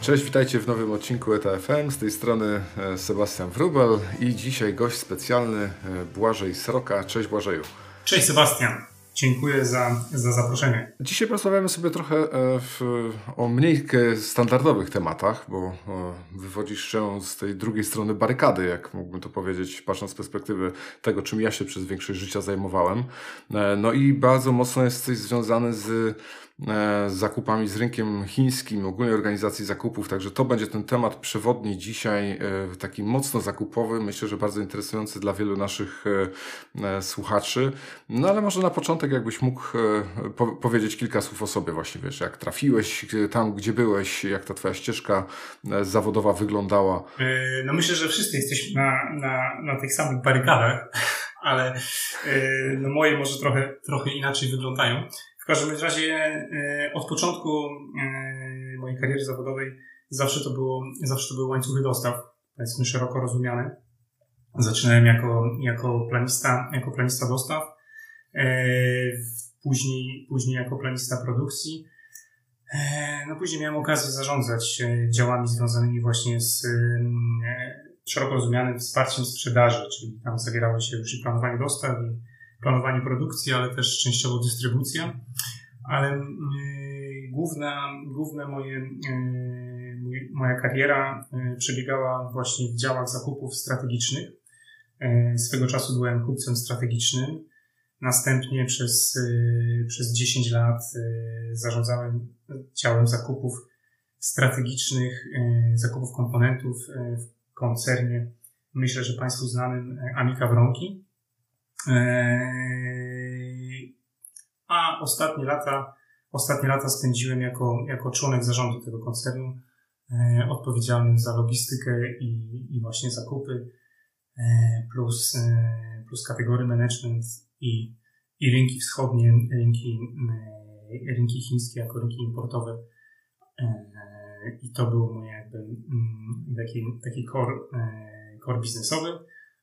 Cześć, witajcie w nowym odcinku ETA FM. Z tej strony e, Sebastian Wrubel i dzisiaj gość specjalny e, Błażej Sroka. Cześć Błażeju. Cześć Sebastian. Dziękuję za, za zaproszenie. Dzisiaj porozmawiamy sobie trochę e, w, o mniej standardowych tematach, bo wywodzisz się z tej drugiej strony barykady, jak mógłbym to powiedzieć, patrząc z perspektywy tego, czym ja się przez większość życia zajmowałem. No i bardzo mocno jesteś związany z z zakupami z rynkiem chińskim, ogólnie organizacji zakupów, także to będzie ten temat przewodni dzisiaj, e, taki mocno zakupowy, myślę, że bardzo interesujący dla wielu naszych e, słuchaczy. No ale może na początek jakbyś mógł powiedzieć kilka słów o sobie właśnie, wiesz, jak trafiłeś tam, gdzie byłeś, jak ta twoja ścieżka zawodowa wyglądała? No myślę, że wszyscy jesteśmy na, na, na tych samych barykadach, ale no moje może trochę, trochę inaczej wyglądają. Każdym razie e, od początku e, mojej kariery zawodowej zawsze to, było, zawsze to były łańcuchy dostaw, powiedzmy szeroko rozumiane. Zaczynałem jako, jako, planista, jako planista dostaw, e, później, później jako planista produkcji. No później miałem okazję zarządzać działami związanymi właśnie z szeroko rozumianym wsparciem sprzedaży, czyli tam zawierało się już i planowanie dostaw i planowanie produkcji, ale też częściowo dystrybucja. Ale yy, główna, główne moje, yy, moja kariera yy, przebiegała właśnie w działach zakupów strategicznych. Yy, swego czasu byłem kupcem strategicznym. Następnie przez, przez 10 lat zarządzałem działem zakupów strategicznych, zakupów komponentów w koncernie, myślę, że Państwu znanym Amika Wronki. Eee, a ostatnie lata, ostatnie lata spędziłem jako, jako członek zarządu tego koncernu, eee, odpowiedzialny za logistykę i, i właśnie zakupy, eee, plus, plus kategorii management i, i rynki wschodnie, rynki, rynki chińskie jako rynki importowe. I to był mój jakby mm, taki, taki core, core biznesowy.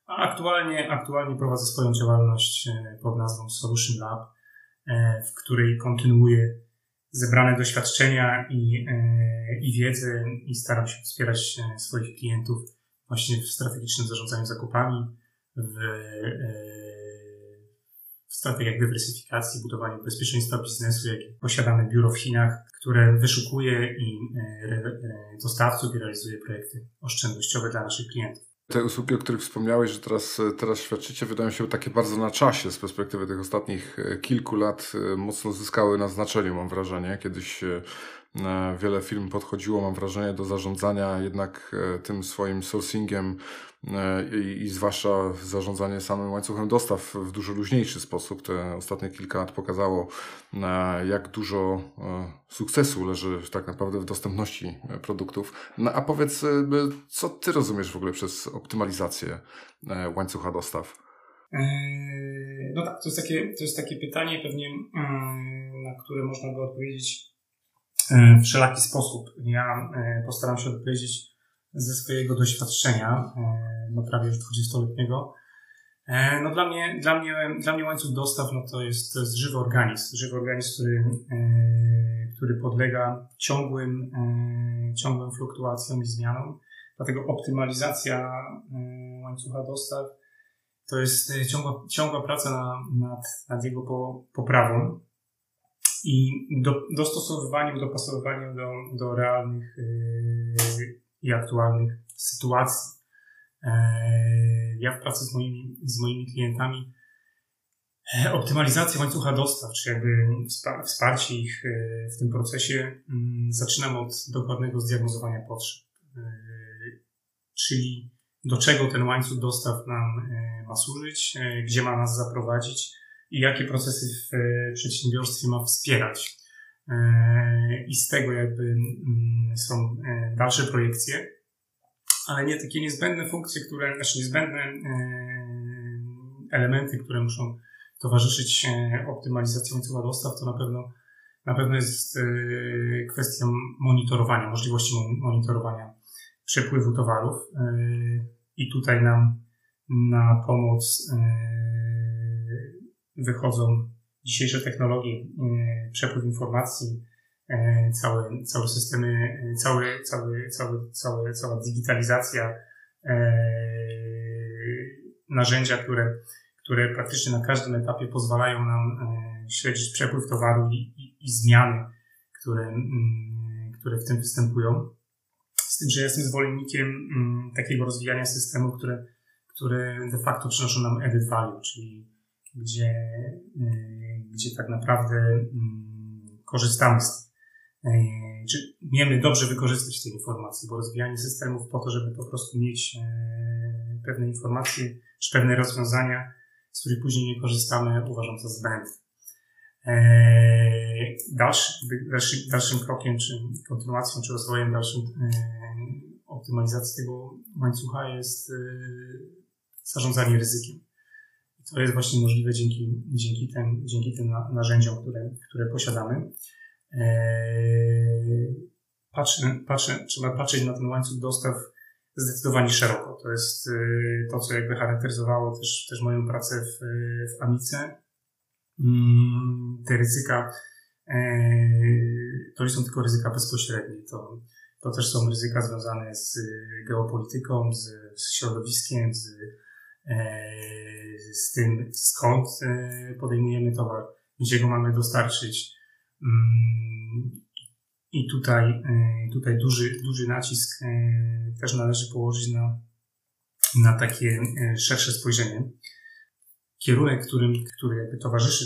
Aktualnie, aktualnie prowadzę swoją działalność e, pod nazwą Solution Lab, e, w której kontynuuję zebrane doświadczenia i, e, i wiedzę i staram się wspierać swoich klientów właśnie w strategicznym zarządzaniu zakupami, w, w strategiach dywersyfikacji, budowaniu bezpieczeństwa biznesu, jak posiadamy biuro w Chinach, które wyszukuje i dostawców i realizuje projekty oszczędnościowe dla naszych klientów. Te usługi, o których wspomniałeś, że teraz, teraz świadczycie, wydają się takie bardzo na czasie z perspektywy tych ostatnich e, kilku lat. E, mocno zyskały na znaczeniu, mam wrażenie. Kiedyś e, wiele firm podchodziło, mam wrażenie, do zarządzania jednak tym swoim sourcingiem i, i zwłaszcza zarządzanie samym łańcuchem dostaw w dużo luźniejszy sposób. Te ostatnie kilka lat pokazało, jak dużo sukcesu leży tak naprawdę w dostępności produktów. No, a powiedz, co ty rozumiesz w ogóle przez optymalizację łańcucha dostaw? No tak, to jest takie, to jest takie pytanie pewnie, mm, na które można by odpowiedzieć w wszelaki sposób. Ja postaram się odpowiedzieć ze swojego doświadczenia, e, no prawie już 20-letniego, e, no dla mnie, dla mnie, dla mnie łańcuch dostaw, no to jest, to jest żywy organizm, żywy organizm, który, e, który podlega ciągłym, ciągłym fluktuacjom i zmianom. Dlatego optymalizacja łańcucha dostaw to jest ciągła, ciągła praca nad, nad jego poprawą i do, dostosowywaniem, dopasowywaniem do, do realnych i aktualnych sytuacji. E, ja w pracy z moimi, z moimi klientami e, optymalizacja łańcucha dostaw, czy jakby wsparcie ich w tym procesie, mm, zaczynam od dokładnego zdiagnozowania potrzeb. Czyli do czego ten łańcuch dostaw nam ma służyć, gdzie ma nas zaprowadzić i jakie procesy w przedsiębiorstwie ma wspierać. I z tego jakby mm, są e, dalsze projekcje, ale nie takie niezbędne funkcje, które, znaczy niezbędne e, elementy, które muszą towarzyszyć e, optymalizacji łańcucha dostaw, to na pewno, na pewno jest kwestia monitorowania, możliwości monitorowania przepływu towarów. I tutaj nam na pomoc wychodzą dzisiejsze technologie, przepływ informacji, całe, całe systemy, cały, cały, cały, cały, cała digitalizacja, narzędzia, które, które praktycznie na każdym etapie pozwalają nam śledzić przepływ towaru i, i, i zmiany, które, mm, które w tym występują. Z tym, że jestem zwolennikiem mm, takiego rozwijania systemów, które, które de facto przynoszą nam added value, czyli gdzie, y, gdzie tak naprawdę mm, korzystamy z y, czy umiemy dobrze wykorzystać te informacje, bo rozwijanie systemów po to, żeby po prostu mieć y, pewne informacje czy pewne rozwiązania, z których później nie korzystamy, uważam za zbędne. Dalszy, dalszym, dalszym krokiem, czy kontynuacją, czy rozwojem dalszym optymalizacji tego łańcucha jest zarządzanie ryzykiem. To jest właśnie możliwe dzięki, dzięki, tym, dzięki tym narzędziom, które, które posiadamy. Eee, patrzę, patrzę, trzeba patrzeć na ten łańcuch dostaw zdecydowanie szeroko. To jest y, to, co jakby charakteryzowało też, też moją pracę w, w Amice. Mm, te ryzyka eee, to nie są tylko ryzyka bezpośrednie, to, to też są ryzyka związane z geopolityką, z, z środowiskiem, z E, z tym, skąd e, podejmujemy towar, gdzie go mamy dostarczyć. Mm, I tutaj, e, tutaj duży, duży nacisk też należy położyć na, na takie szersze spojrzenie. Kierunek, którym, który jakby towarzyszy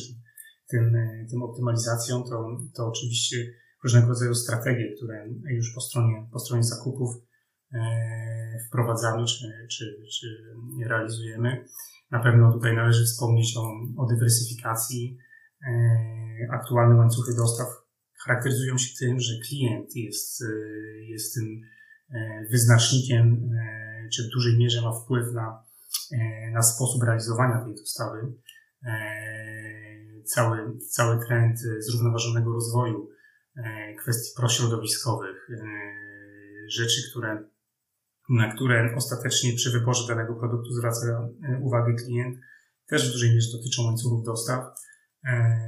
tym, tym optymalizacjom, to, to oczywiście różnego rodzaju strategie, które już po stronie, po stronie zakupów E, wprowadzamy czy, czy, czy realizujemy. Na pewno tutaj należy wspomnieć o, o dywersyfikacji. E, aktualne łańcuchy dostaw charakteryzują się tym, że klient jest, e, jest tym wyznacznikiem, czy w dużej mierze ma wpływ na, na sposób realizowania tej dostawy. Cały, cały trend zrównoważonego rozwoju, kwestii prośrodowiskowych, rzeczy, które na które ostatecznie przy wyborze danego produktu zwraca e, uwagę klient, też w dużej mierze dotyczą łańcuchów dostaw e,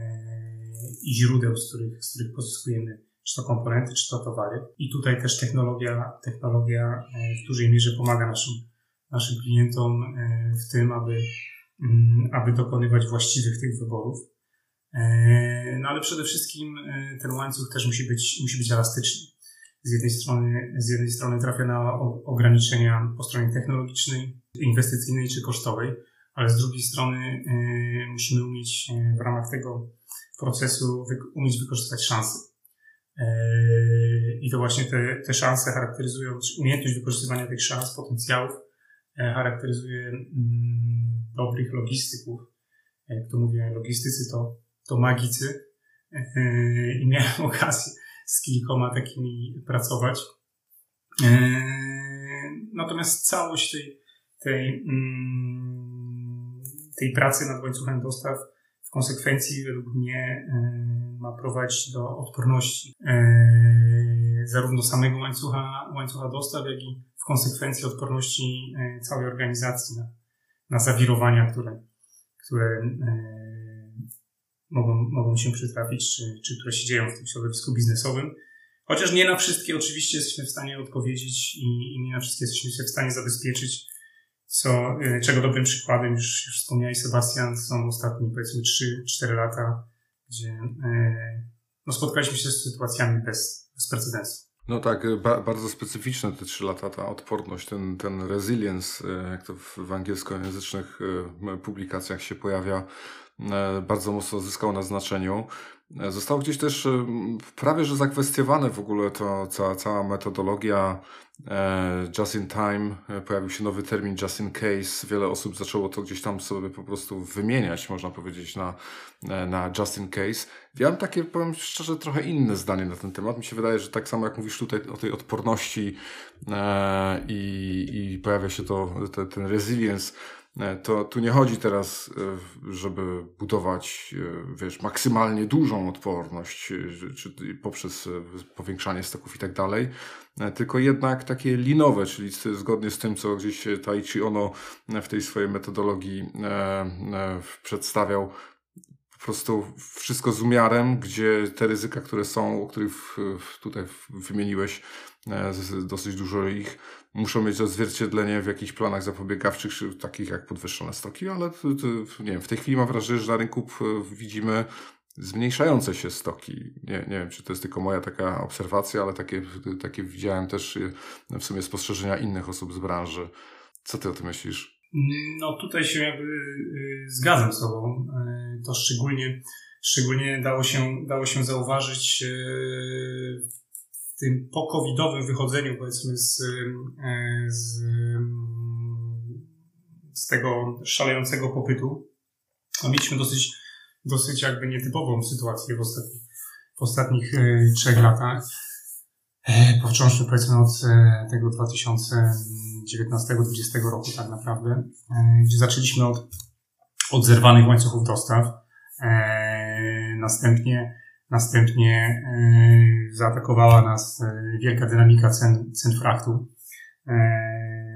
i źródeł, z których, z których pozyskujemy czy to komponenty, czy to towary. I tutaj też technologia, technologia e, w dużej mierze pomaga naszym, naszym klientom w tym, aby, mm, aby dokonywać właściwych tych wyborów. No ale przede wszystkim ten łańcuch też musi być, musi być elastyczny z jednej strony, z jednej strony trafia na ograniczenia po stronie technologicznej, inwestycyjnej czy kosztowej, ale z drugiej strony y, musimy umieć y, w ramach tego procesu umieć wykorzystać szanse. Y, I to właśnie te, te szanse charakteryzują, umiejętność wykorzystywania tych szans, potencjałów charakteryzuje mm, dobrych logistyków. Jak to mówię, logistycy to, to magicy. I miałem okazję z kilkoma takimi pracować. E, natomiast całość tej, tej, mm, tej pracy nad łańcuchem dostaw w konsekwencji według mnie e, ma prowadzić do odporności e, zarówno samego łańcucha, łańcucha dostaw, jak i w konsekwencji odporności całej organizacji na, na zawirowania, które, które mogą, mogą się przytrafić, czy, czy które się dzieją w tym środowisku biznesowym. Chociaż nie na wszystkie oczywiście jesteśmy w stanie odpowiedzieć i, i nie na wszystkie jesteśmy w stanie zabezpieczyć, co, e, czego dobrym przykładem, już, już wspomniałeś Sebastian, są ostatnie powiedzmy 3-4 lata, gdzie e, no, spotkaliśmy się z sytuacjami bez, bez precedensu. No tak, ba bardzo specyficzne te trzy lata, ta odporność, ten, ten resilience, e, jak to w, angielskojęzycznych publikacjach się pojawia, E, bardzo mocno zyskał na znaczeniu. E, zostało gdzieś też e, prawie że zakwestiowane w ogóle to cała, cała metodologia just in time. Pojawił się nowy termin just in case. Wiele osób zaczęło to gdzieś tam sobie po prostu wymieniać, można powiedzieć, na, na just in case. Ja mam takie, powiem szczerze, trochę inne zdanie na ten temat. Mi się wydaje, że tak samo jak mówisz tutaj o tej odporności i, i pojawia się to, te, ten resilience, E, to tu nie chodzi teraz, e, żeby budować, e, wiesz, maksymalnie dużą odporność, czy poprzez powiększanie stoków i tak dalej, tylko jednak takie linowe, czyli zgodnie z tym, co gdzieś Taichi Ono w tej swojej metodologii przedstawiał, po prostu wszystko z umiarem, gdzie te ryzyka, które są, o których tutaj wymieniłeś, e, dosyć dużo ich, muszą mieć odzwierciedlenie w jakichś planach zapobiegawczych, takich jak podwyższone stoki, ale nie wiem, w tej chwili mam wrażenie, że na rynku widzimy zmniejszające się stoki. Nie, nie wiem, czy to jest tylko moja taka obserwacja, ale takie, takie widziałem też w sumie spostrzeżenia innych osób z branży. Co ty o tym myślisz? No tutaj się jakby y, zgadzam z Tobą. Y, to szczególnie, szczególnie dało, się, dało się zauważyć y, w tym po-covidowym wychodzeniu powiedzmy z, z, z tego szalejącego popytu. No, mieliśmy dosyć, dosyć jakby nietypową sytuację w ostatnich, w ostatnich trzech latach. E, począwszy powiedzmy od e, tego 2019-2020 roku tak naprawdę, e, gdzie zaczęliśmy od, od zerwanych łańcuchów dostaw. Następnie, następnie zaatakowała nas wielka dynamika cen, cen fraktu.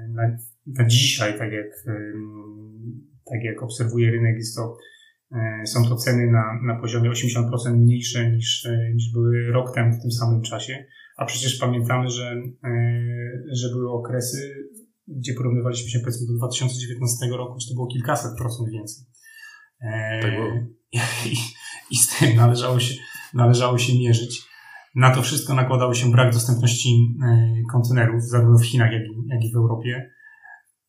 Na, na dzisiaj, tak jak, tak jak obserwuje rynek, jest to są to ceny na, na poziomie 80% mniejsze niż, niż były rok temu w tym samym czasie. A przecież pamiętamy, że, e, że były okresy, gdzie porównywaliśmy się powiedzmy do 2019 roku, gdzie to było kilkaset procent więcej. E, tak było. I, I z tym należało się, należało się mierzyć. Na to wszystko nakładał się brak dostępności e, kontenerów, zarówno w Chinach, jak i, jak i w Europie.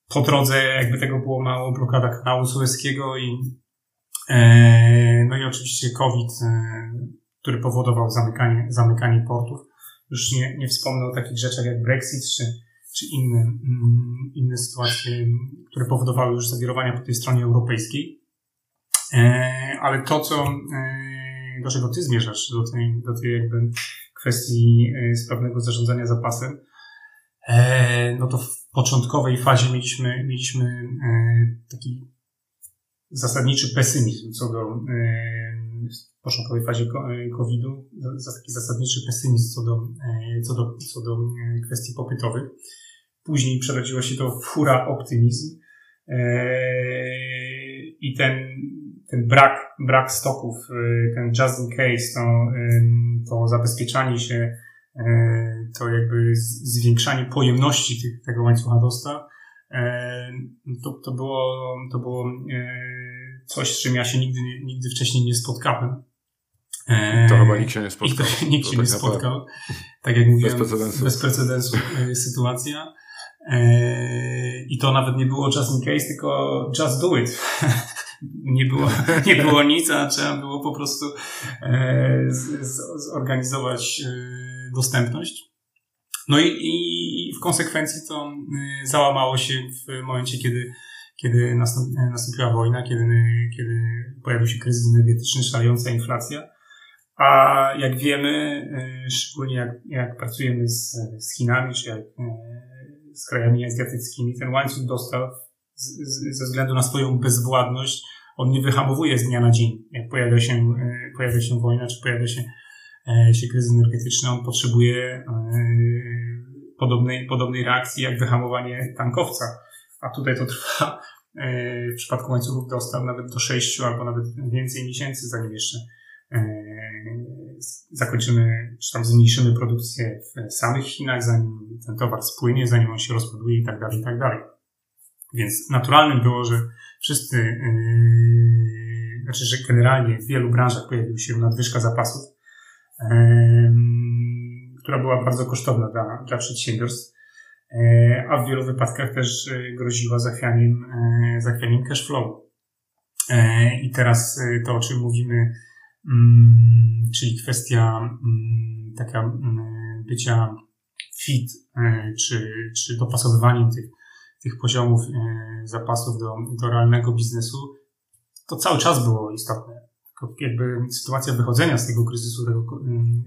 Po drodze, jakby tego było mało, blokada kanału sueskiego i, no i oczywiście COVID, który powodował zamykanie, zamykanie portów. Już nie, nie wspomnę o takich rzeczach jak Brexit czy, czy inne, mm, inne sytuacje, które powodowały już zawirowania po tej stronie europejskiej. E, ale to, co, e, do czego ty zmierzasz, do tej, do tej jakby kwestii e, sprawnego zarządzania zapasem, no to w początkowej fazie mieliśmy, mieliśmy taki zasadniczy pesymizm co do w początkowej fazie e, COVID-u taki zasadniczy pesymizm co do, e, co do, co do e, kwestii popytowych. Później przerodziło się to w hura optymizm i ten, ten brak, brak stoków, ten just in case, to, to zabezpieczanie się, to jakby zwiększanie pojemności tych, tego łańcucha dostaw, to, to było, to było coś, z czym ja się nigdy, nigdy wcześniej nie spotkałem. To chyba nikt się nie spotkał. I to, nikt się to nie tak spotkał. Tak jak mówiłem, bez precedensu, bez precedensu e, sytuacja. E, I to nawet nie było just in case, tylko just do it. nie było, nie było nic, a trzeba było po prostu e, zorganizować dostępność. No i, i w konsekwencji to załamało się w momencie, kiedy kiedy nastąpiła wojna, kiedy, kiedy pojawił się kryzys energetyczny, szalejąca inflacja. A jak wiemy, e, szczególnie jak, jak pracujemy z, z Chinami, czy jak, e, z krajami azjatyckimi, ten łańcuch dostaw z, z, ze względu na swoją bezwładność, on nie wyhamowuje z dnia na dzień. Jak pojawia się, e, pojawia się wojna, czy pojawia się, się kryzys energetyczny, on potrzebuje podobnej, podobnej reakcji jak wyhamowanie tankowca a tutaj to trwa e, w przypadku łańcuchów dostaw nawet do 6 albo nawet więcej miesięcy, zanim jeszcze e, zakończymy, czy tam zmniejszymy produkcję w samych Chinach, zanim ten towar spłynie, zanim on się rozproduje i tak dalej, i tak dalej. Więc naturalnym było, że wszyscy, yy, znaczy, że generalnie w wielu branżach pojawiła się nadwyżka zapasów, yy, która była bardzo kosztowna dla, dla przedsiębiorstw. E, a w wielu wypadkach też e, groziła zachwianiem, e, zachwianiem cash flow. I teraz to, o czym mówimy, mm, czyli kwestia mm, taka mm, bycia fit, czy, czy dopasowywaniem tych, tych poziomów zapasów do, do realnego biznesu, to cały czas było istotne. Jakby sytuacja wychodzenia z tego kryzysu, tego,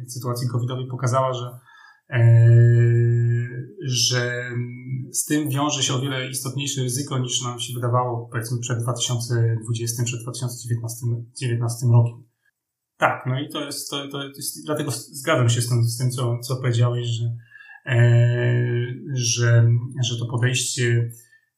sytuacji covidowej pokazała, że że z tym wiąże się o wiele istotniejsze ryzyko niż nam się wydawało powiedzmy przed 2020, przed 2019 rokiem. Tak, no i to jest, to, to jest dlatego zgadzam się z tym, z tym co, co powiedziałeś, że, e, że, że to podejście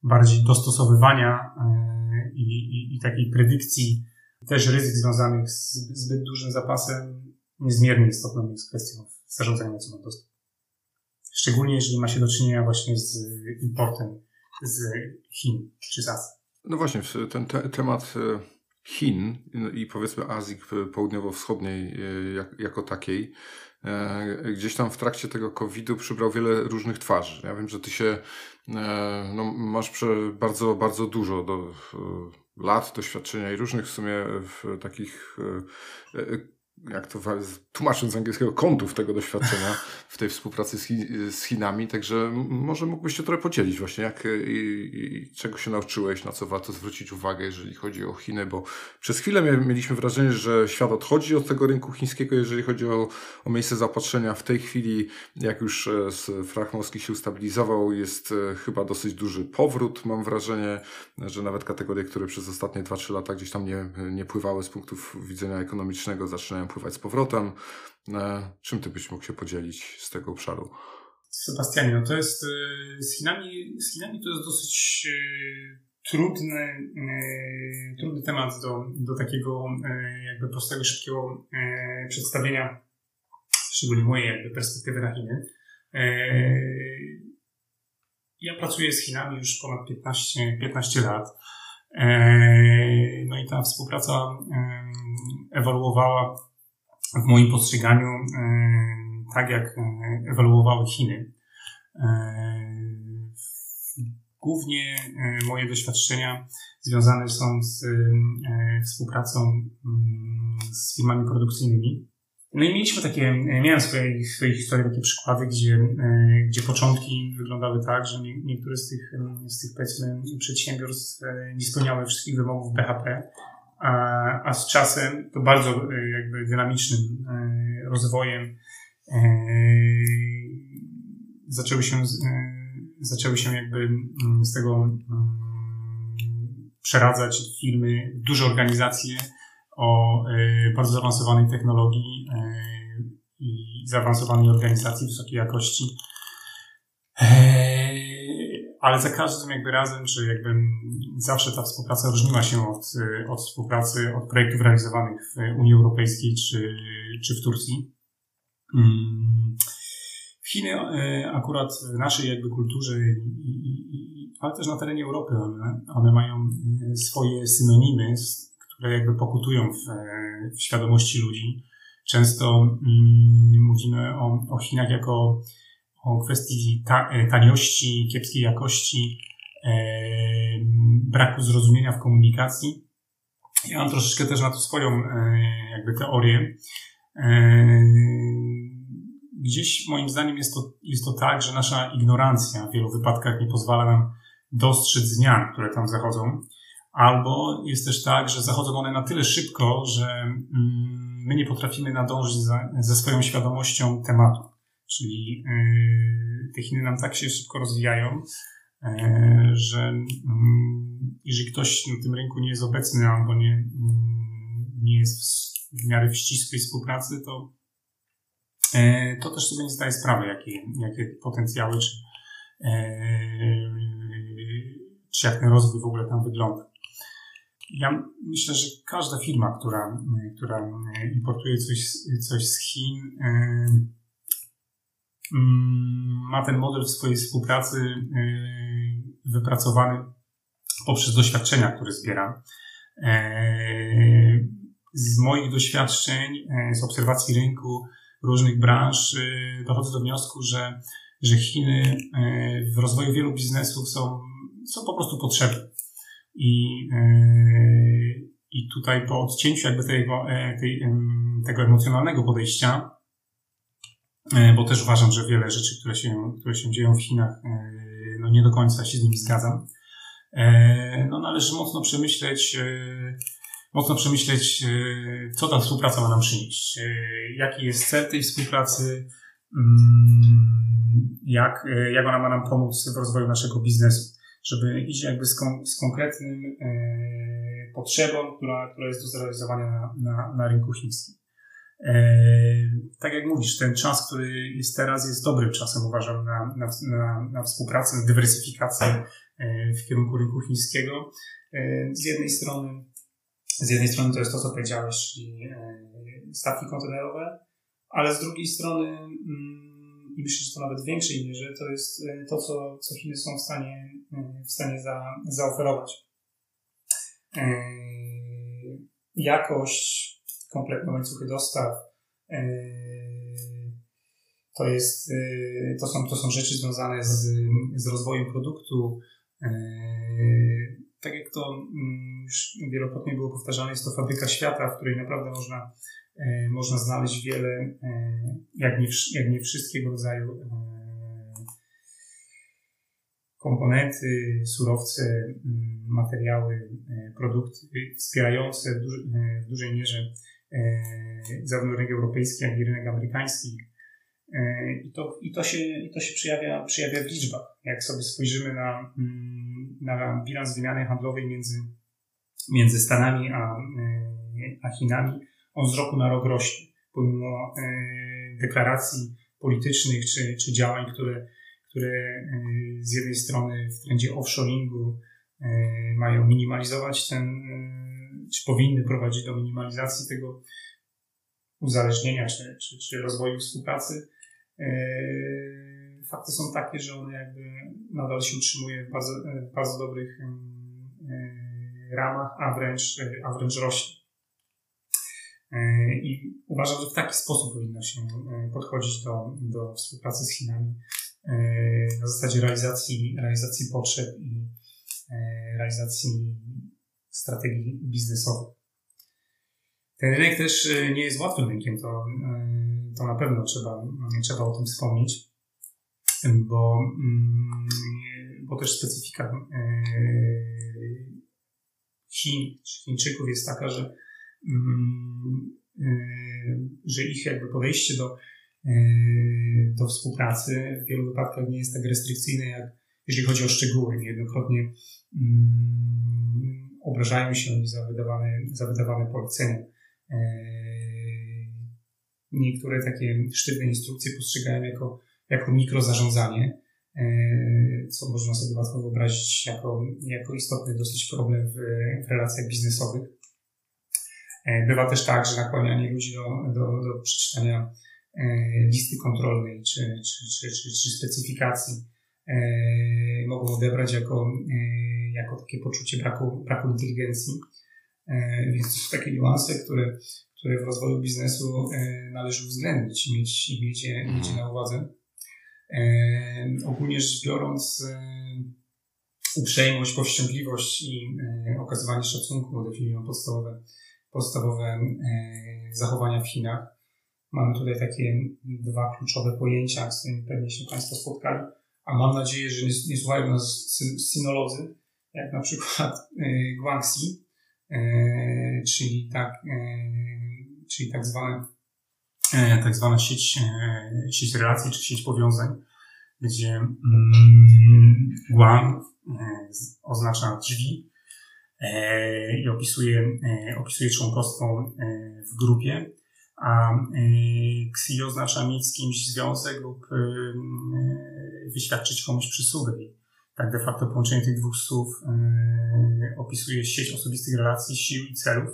bardziej dostosowywania e, i, i, i takiej predykcji też ryzyk związanych z zbyt dużym zapasem niezmiernie istotną jest kwestią zarządzania ceną dostaw. Szczególnie jeżeli ma się do czynienia właśnie z importem z Chin czy z Azji. No właśnie, ten te temat e, Chin i powiedzmy Azji Południowo-Wschodniej e, jak, jako takiej, e, gdzieś tam w trakcie tego COVID-u przybrał wiele różnych twarzy. Ja wiem, że ty się no, masz bardzo, bardzo dużo do, lat doświadczenia i różnych w sumie w takich jak to tłumacząc z angielskiego, kątów tego doświadczenia w tej współpracy z, z Chinami, także może mógłbyś się trochę podzielić właśnie, jak i, i, czego się nauczyłeś, na co warto zwrócić uwagę, jeżeli chodzi o Chiny, bo przez chwilę mieliśmy wrażenie, że świat odchodzi od tego rynku chińskiego, jeżeli chodzi o, o miejsce zaopatrzenia. W tej chwili, jak już e, frach morski się ustabilizował, jest e, chyba dosyć duży powrót, mam wrażenie, że nawet kategorie, które przez ostatnie 2-3 lata gdzieś tam nie, nie pływały z punktów widzenia ekonomicznego, zaczynają pływać z powrotem. E, czym ty byś mógł się podzielić z tego obszaru? Sebastianie, no to jest y, z Chinami, z Chinami to jest dosyć y, trudny, y, trudny temat do, do takiego jakby prostego, szybkiego przedstawienia, szczególnie mojej jakby perspektywy na Chiny. Ja pracuję z Chinami już ponad 15, 15 lat. No i ta współpraca ewoluowała w moim postrzeganiu tak, jak ewoluowały Chiny. Głównie moje doświadczenia związane są z współpracą z firmami produkcyjnymi. No i mieliśmy takie, miałem w swojej, swojej historii takie przykłady, gdzie, gdzie początki wyglądały tak, że niektóre z tych, z tych powiedzmy przedsiębiorstw nie spełniały wszystkich wymogów BHP, a, z czasem to bardzo e, jakby dynamicznym e, rozwojem e, zaczęły się, zaczęły się jakby mm, z tego mm, przeradzać firmy, duże organizacje o bardzo zaawansowanej technologii i zaawansowanej organizacji wysokiej jakości ale za każdym jakby razem, czy jakby zawsze ta współpraca różniła się od, od współpracy, od projektów realizowanych w Unii Europejskiej czy, czy w Turcji. Mm. Chiny e, akurat w naszej jakby kulturze, ale też na terenie Europy, one, one mają e, swoje synonimy, które jakby pokutują w, w świadomości ludzi. Często mm, mówimy o, o Chinach jako o kwestii ta, e, taniości, kiepskiej jakości, e, braku zrozumienia w komunikacji. Ja mam troszeczkę też na to swoją e, jakby teorię. E, gdzieś moim zdaniem jest to, jest to tak, że nasza ignorancja w wielu wypadkach nie pozwala nam dostrzec zmian, które tam zachodzą. Albo jest też tak, że zachodzą one na tyle szybko, że mm, my nie potrafimy nadążyć za, ze swoją świadomością tematu. Czyli e, te Chiny nam tak się szybko rozwijają, e, że mm, jeżeli ktoś na tym rynku nie jest obecny albo nie, mm, nie jest w miarę w ścisłej współpracy, to, e, to też sobie nie zdaje sprawy, jakie, jakie potencjały, czy, czy jak ten rozwój w ogóle tam wygląda. Ja myślę, że każda firma, która, która importuje coś, coś z Chin, ma ten model w swojej współpracy y, wypracowany poprzez doświadczenia, które zbiera. E, z moich doświadczeń, e, z obserwacji rynku różnych branż y, dochodzę do wniosku, że, że Chiny e, w rozwoju wielu biznesów są, są po prostu potrzebne. I, i tutaj po odcięciu jakby tego, tej, tego emocjonalnego podejścia, E, bo też uważam, że wiele rzeczy, które się, które się dzieją w Chinach, e, no nie do końca się z nimi zgadzam. E, no należy mocno przemyśleć, mocno przemyśleć, co ta współpraca ma nam przynieść. Jaki jest cel tej współpracy, mm, jak, jak ona ma nam pomóc w rozwoju naszego biznesu, żeby iść jakby z, kon, z konkretnym potrzebą, która, która jest do zrealizowania na, na, na rynku chińskim. E, tak jak mówisz, ten czas, który jest teraz, jest dobrym czasem, uważam, na, na, na, na współpracę, na dywersyfikację e, w kierunku rynku chińskiego. E, z jednej strony z jednej strony to jest to, co powiedziałeś, czyli stawki kontenerowe, ale z drugiej strony mm, i myślę, że to nawet w większej mierze, to jest to, co, co Chiny są w stanie, w stanie za, zaoferować. Jakość, kompletne łańcuchy dostaw, to, jest, y, to, są, to są rzeczy związane z, z rozwojem produktu. E, tak jak to mm, już wielokrotnie było powtarzane, jest to fabryka świata, w której naprawdę można, e, można znaleźć wiele, e, jak nie, jak nie wszystkiego rodzaju komponenty, surowce, mm, materiały, produkty wspierające w, w dużej mierze zarówno rynek europejski, jak i rynek amerykański. E, I to, i to, się, i to się przejawia, przejawia w liczbach. Jak sobie spojrzymy na, mm, na bilans wymiany handlowej między, między Stanami a, e, a Chinami, on z roku na rok rośnie. Pomimo e, deklaracji politycznych czy, czy działań, które, które z jednej strony w trendzie offshoringu mają minimalizować ten, czy powinny prowadzić do minimalizacji tego uzależnienia czy, czy, czy rozwoju współpracy, Yy, fakty są takie, że one jakby nadal się utrzymuje w bardzo, w bardzo dobrych yy, ramach, a wręcz, a wręcz rośnie. I uważam, że w taki sposób powinno się podchodzić do, do współpracy z Chinami na zasadzie realizacji, realizacji potrzeb i realizacji strategii biznesowych. Ten rynek też nie jest łatwym rynkiem, to to na pewno trzeba, trzeba o tym wspomnieć, bo, bo też specyfika Chin, Chińczyków jest taka, że, że ich jakby podejście do, do współpracy w wielu wypadkach nie jest tak restrykcyjne, jak jeżeli chodzi o szczegóły. Niejednokrotnie mm, obrażają się oni za wydawane, za wydawane polecenia niektóre takie sztywne instrukcje postrzegają jako, jako mikrozarządzanie, e, co można sobie łatwo wyobrazić jako, jako istotny dosyć problem w, w relacjach biznesowych. E, bywa też tak, że nakłanianie ludzi do, do, do przeczytania e, listy kontrolnej czy, czy, czy, czy, czy specyfikacji mogą odebrać jako, jako takie poczucie braku, braku inteligencji. Więc to są takie niuanse, które, które w rozwoju biznesu e, należy uwzględnić i mieć, i mieć, je, mieć je na uwadze. E, ogólnie rzecz biorąc, e, uprzejmość, powściągliwość i okazywanie szacunku definiują podstawowe, podstawowe zachowania w Chinach. Mamy tutaj takie dwa kluczowe pojęcia, z którymi pewnie się Państwo spotkali, a mam nadzieję, że nie, nie słuchają nas sinolodzy, jak na przykład Guangxi, czyli tak czyli tak zwane, e, tak zwana sieć, e, sieć relacji czy sieć powiązań, gdzie mm, Guam e, oznacza drzwi i opisuje, opisuje członkostwo w grupie, a XI oznacza mieć z kimś związek lub wyświadczyć komuś przysługę. Tak de facto połączenie tych dwóch słów opisuje sieć osobistych relacji, sił i celów,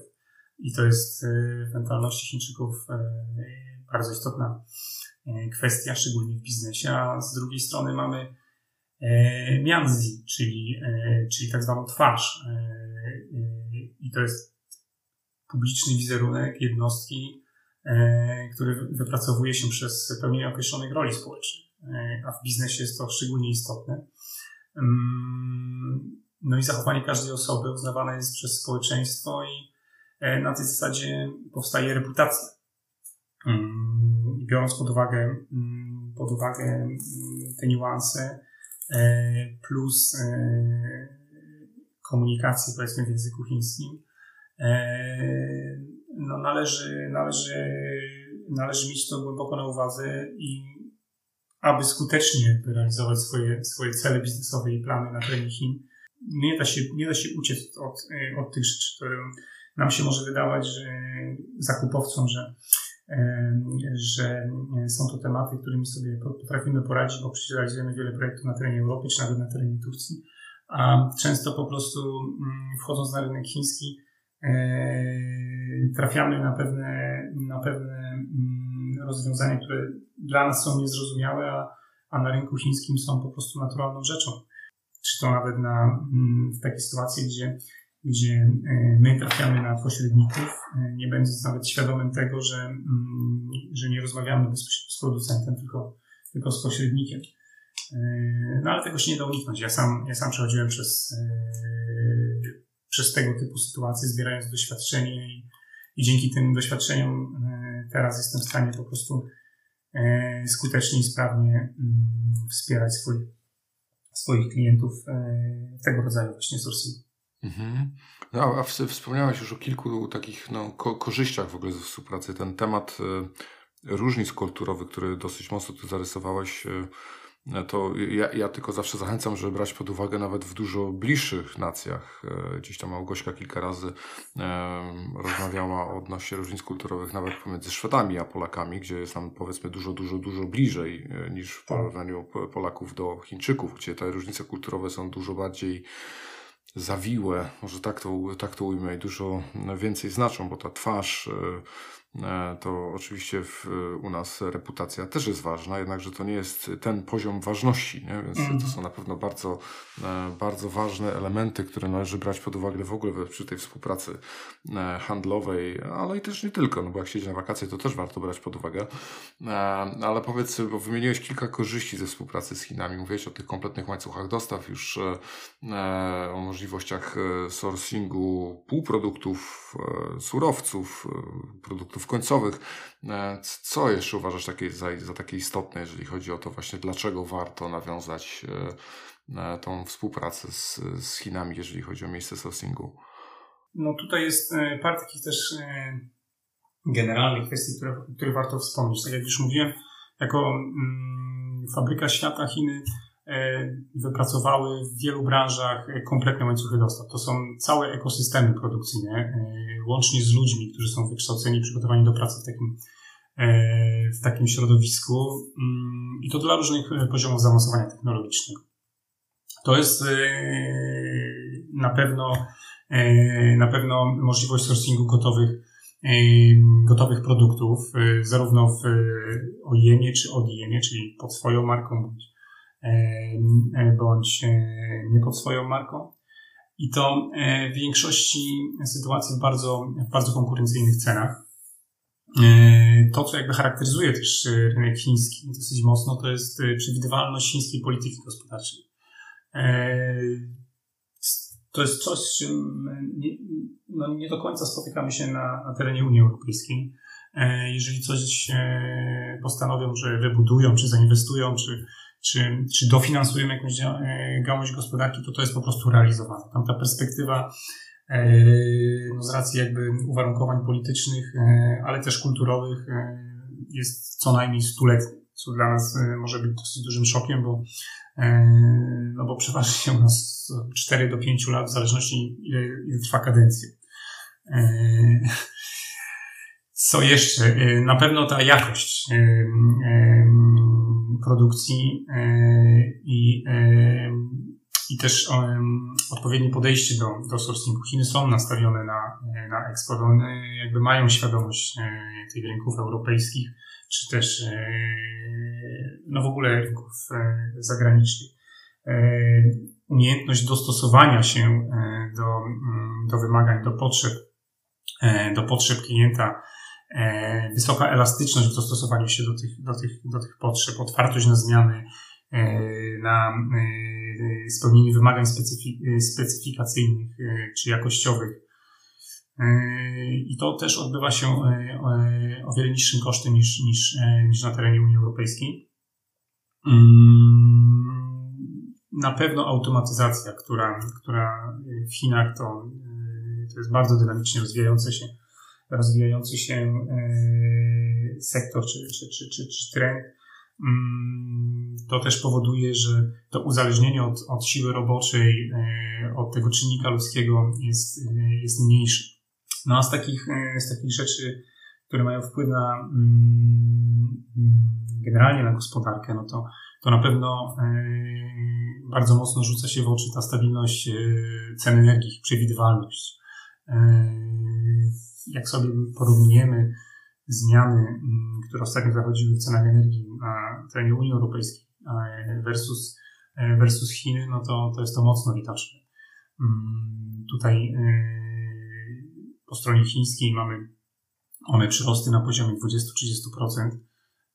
i to jest y, w mentalności Chińczyków y, bardzo istotna kwestia, szczególnie w biznesie. A z drugiej strony mamy mianzi, czyli, czyli tak zwaną twarz. I to jest publiczny wizerunek jednostki, który wypracowuje się przez pełnienie określonych roli społecznych. A w biznesie jest to szczególnie istotne. Mm, no i zachowanie każdej osoby uznawane jest przez społeczeństwo i E, na tej zasadzie powstaje reputacja. Mm, biorąc pod uwagę, mm, pod uwagę te niuanse, e, plus e, komunikacji powiedzmy w języku chińskim, no należy, należy, należy mieć to głęboko na uwadze i aby skutecznie realizować swoje, swoje cele biznesowe i plany na terenie Chin, nie da się, nie da się uciec od, od tych rzeczy. To, nam się może wydawać, że zakupowcom, że, że są to tematy, którymi sobie potrafimy poradzić, bo przecież realizujemy wiele projektów na terenie Europy, czy nawet na terenie Turcji. A często po prostu mm, wchodząc na rynek chiński, trafiamy na pewne, na pewne rozwiązania, które dla nas są niezrozumiałe, a, a na rynku chińskim są po prostu naturalną rzeczą. Czy to nawet na, mm, w takiej sytuacji, gdzie, gdzie e, my trafiamy na pośredników, e, nie będąc nawet świadomym tego, że, mm, że nie rozmawiamy bezpośrednio z producentem, tylko, tylko z pośrednikiem. E, no ale tego się nie da uniknąć. Ja sam, ja sam przechodziłem przez, przez tego typu sytuacje, zbierając doświadczenie i, i dzięki tym doświadczeniom teraz jestem w stanie po prostu skutecznie i sprawnie mm, wspierać swój, swoich klientów tego rodzaju właśnie sourcingu. Mhm. No, a wspomniałeś już o kilku takich no, ko korzyściach w ogóle ze współpracy. Ten temat y, różnic kulturowych, który dosyć mocno tu zarysowałeś, to ja, ja, tylko zawsze zachęcam, żeby brać pod uwagę nawet w dużo bliższych nacjach. E, gdzieś tam Małgośka kilka razy e, rozmawiała odnośnie różnic kulturowych nawet pomiędzy Szwedami a Polakami, gdzie jest nam powiedzmy dużo, dużo, dużo bliżej e, niż w porównaniu Polaków do Chińczyków, gdzie te różnice kulturowe są dużo bardziej zawiłe, może tak to, tak to ujmę, i dużo więcej znaczą, bo ta twarz E, to oczywiście w, u nas reputacja też jest ważna, jednakże to nie jest ten poziom ważności, nie? więc mm. to są na pewno bardzo, e, bardzo ważne elementy, które należy brać pod uwagę w ogóle przy tej współpracy e, handlowej, ale i też nie tylko, no bo jak się na wakacje, to też warto brać pod uwagę. Ale powiedz, bo wymieniłeś kilka korzyści ze współpracy z Chinami, mówiłeś o tych kompletnych łańcuchach dostaw, już o możliwościach sourcingu półproduktów, surowców, produktów produktów końcowych. E, co jeszcze uważasz takie, za, za takie istotne, jeżeli chodzi o to właśnie, dlaczego warto nawiązać e, e, tą współpracę z, z Chinami, jeżeli chodzi o miejsce sourcingu? No tutaj jest parę takich też generalnych kwestii, które, które warto wspomnieć. Tak jak już mówiłem, jako mm, fabryka świata Chiny wypracowały w wielu branżach kompletne łańcuchy dostaw. To są całe ekosystemy produkcyjne łącznie z ludźmi, którzy są wykształceni przygotowani do pracy w takim, e, w takim środowisku mm, i to dla różnych e, poziomów zaawansowania technologicznego. To jest e, na pewno, na pewno możliwość sourcingu gotowych, gotowych produktów, zarówno w OIM-ie czy ODM-ie, czyli pod swoją marką bądź, bądź nie pod swoją marką. I to e, w większości sytuacji w bardzo, w bardzo konkurencyjnych cenach. E, to, co jakby charakteryzuje też e, rynek chiński dosyć mocno, to jest przewidywalność chińskiej polityki gospodarczej. To jest coś, z czym nie, no nie do końca spotykamy się na, na terenie Unii Europejskiej. Jeżeli coś postanowią, że wybudują, czy zainwestują, czy czy, czy dofinansujemy jakąś e, gałąź gospodarki, to to jest po prostu realizowane. Tam ta perspektywa e, no z racji jakby uwarunkowań politycznych, e, ale też kulturowych jest co najmniej stuletnia, co dla nas może być dosyć dużym szokiem, bo, no bo przeważnie u nas 4 do 5 lat, w zależności ile, ile trwa kadencja. Co jeszcze? Na pewno ta jakość produkcji e, i, e, i też odpowiednie podejście do, do sourcingu. Chiny są nastawione na, na eksport, one jakby mają świadomość e, tych rynków europejskich, czy też no w ogóle rynków zagranicznych. Umiejętność dostosowania się do, do wymagań, do potrzeb, do potrzeb klienta, E, wysoka elastyczność w dostosowaniu się do tych, do tych, do tych potrzeb, otwartość na zmiany, e, na e, spełnienie wymagań specyfikacyjnych czy jakościowych. I to też odbywa się o wiele niższym kosztem niż, niż, niż na terenie Unii Europejskiej. Mm, na pewno automatyzacja, która, która w Chinach to, to jest bardzo dynamicznie rozwijające się rozwijający się e, sektor czy, czy, czy, czy, czy trend, mm, to też powoduje, że to uzależnienie od, od siły roboczej, e, od tego czynnika ludzkiego jest, e, jest mniejsze. No a z takich, z takich rzeczy, które mają wpływ na mm, generalnie na gospodarkę, no to, to na pewno bardzo mocno rzuca się w oczy ta stabilność cen energii, przewidywalność. Jak sobie porównujemy zmiany, mm, które ostatnio zachodziły w cenach energii na terenie Unii Europejskiej versus, versus Chiny, no to, to jest to mocno widoczne. Mm, tutaj po stronie chińskiej mamy one przyrosty na poziomie 20-30%.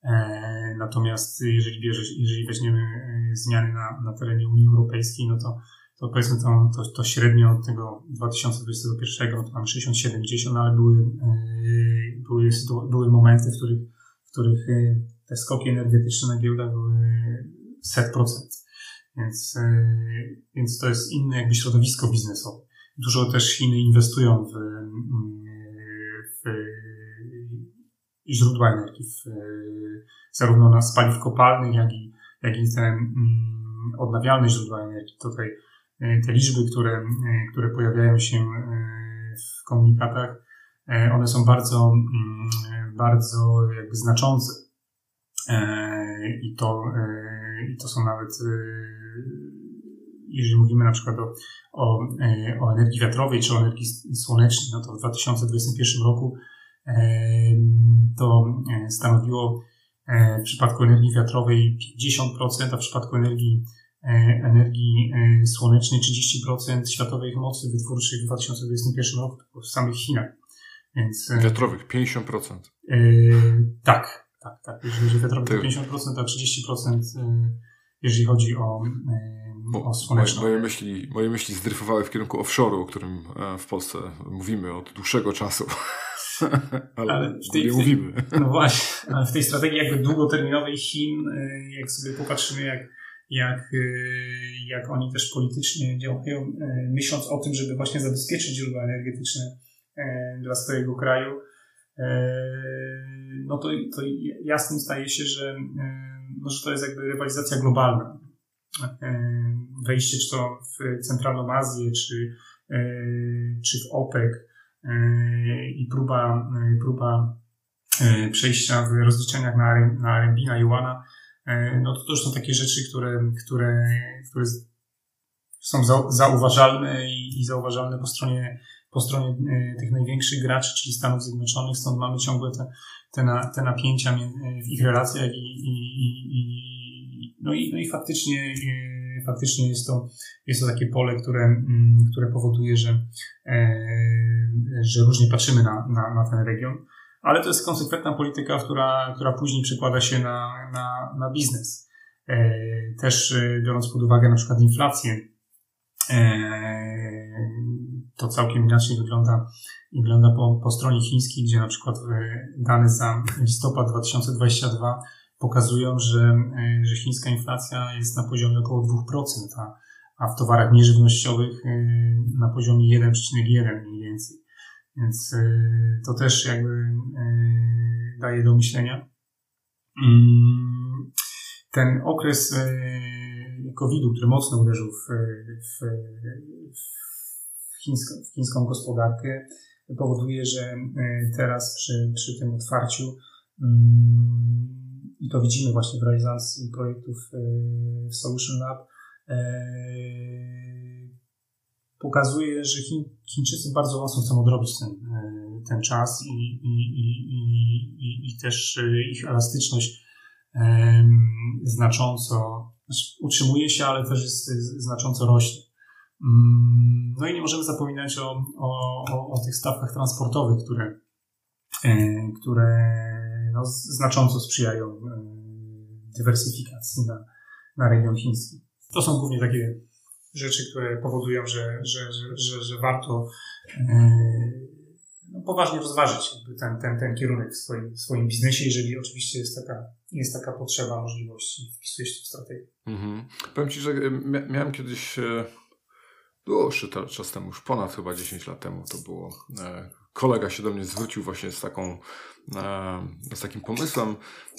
E, natomiast jeżeli, bierze, jeżeli weźmiemy e, zmiany na, na terenie Unii Europejskiej, no to, to powiedzmy to, to, to średnio od tego 2021 no to mamy 60-70, no ale były, e, były, były momenty, w których, w których te skoki energetyczne na giełdach były set procent. Więc, więc to jest inne jakby środowisko biznesowe. Dużo też Chiny inwestują w, w źródła energii, w, zarówno na z paliw kopalnych, jak i, jak i te mm, odnawialne źródła energii. Tutaj e, te liczby, które, e, które pojawiają się e, w komunikatach, one są bardzo, mm, bardzo jakby znaczące. I to, i to są nawet, jeżeli mówimy na przykład o, o, o energii wiatrowej czy o energii słonecznej, no to w 2021 roku to stanowiło E, w przypadku energii wiatrowej 50%, a w przypadku energii, e, energii e, słonecznej 30% światowej mocy wytwórczej w 2021 roku w samych Chinach. Więc, wiatrowych 50%. tak, tak, tak. Jeżeli chodzi o wiatrowych to 50%, a 30% jeżeli chodzi o, o słoneczną. Moje, moje, myśli, moje myśli zdryfowały w kierunku offshore'u, o którym w Polsce mówimy od dłuższego czasu. ale, ale w tej, nie mówimy. No właśnie, ale w tej strategii jakby długoterminowej Chin, jak sobie popatrzymy, jak, jak, y, jak oni też politycznie działają, y, myśląc o tym, żeby właśnie zabezpieczyć źródła energetyczne dla swojego kraju, no to, to jasnym staje się, że, no, że to jest jakby rywalizacja globalna. Wejście czy to w Centralną Azję, czy, czy w OPEC, i próba, próba przejścia w rozliczeniach na, na RMB, na Yuana, no to to już są takie rzeczy, które, które, które są zauważalne i, i zauważalne po stronie, po stronie tych największych graczy, czyli Stanów Zjednoczonych, stąd mamy ciągle te, te, na, te napięcia w ich relacjach i, i, i, no, i, no i faktycznie faktycznie jest to, jest to takie pole, które, mm, które powoduje, że, e, że różnie patrzymy na, na, na ten region, ale to jest konsekwentna polityka, która, która później przekłada się na, na, na biznes. E, też e, biorąc pod uwagę na przykład inflację, to całkiem inaczej wygląda, wygląda po, po stronie chińskiej, gdzie na przykład dane za listopad 2022 pokazują, że, e, że chińska inflacja jest na poziomie około 2%, a, a w towarach nieżywnościowych e, na poziomie 1,1 mniej więcej. Więc e, to też jakby daje do myślenia. Mm, ten okres COVID-u, który mocno uderzył w, w, w, chińską, w chińską gospodarkę, powoduje, że teraz przy, przy tym otwarciu mm, i to widzimy właśnie w realizacji projektów w Solution Lab, pokazuje, że Chiń, Chińczycy bardzo mocno chcą odrobić ten, e, ten czas i, i, i, i, też ich elastyczność znacząco znaczy utrzymuje się, ale też jest, znacząco rośnie. Mm, no i nie możemy zapominać o, o, o, o tych stawkach transportowych, które, które no, znacząco sprzyjają e, dywersyfikacji na, na region chiński. To są głównie takie rzeczy, które powodują, że, że, że, że, warto e, no, poważnie rozważyć ten, ten, ten kierunek w swoim, swoim biznesie, jeżeli oczywiście jest taka, jest taka potrzeba, możliwość i wpisuje się w strategię. Mhm. Powiem Ci, że e, miałem kiedyś dłuższy czas temu, już ponad chyba 10 lat temu to było kolega się do mnie zwrócił właśnie z taką, e, z takim pomysłem,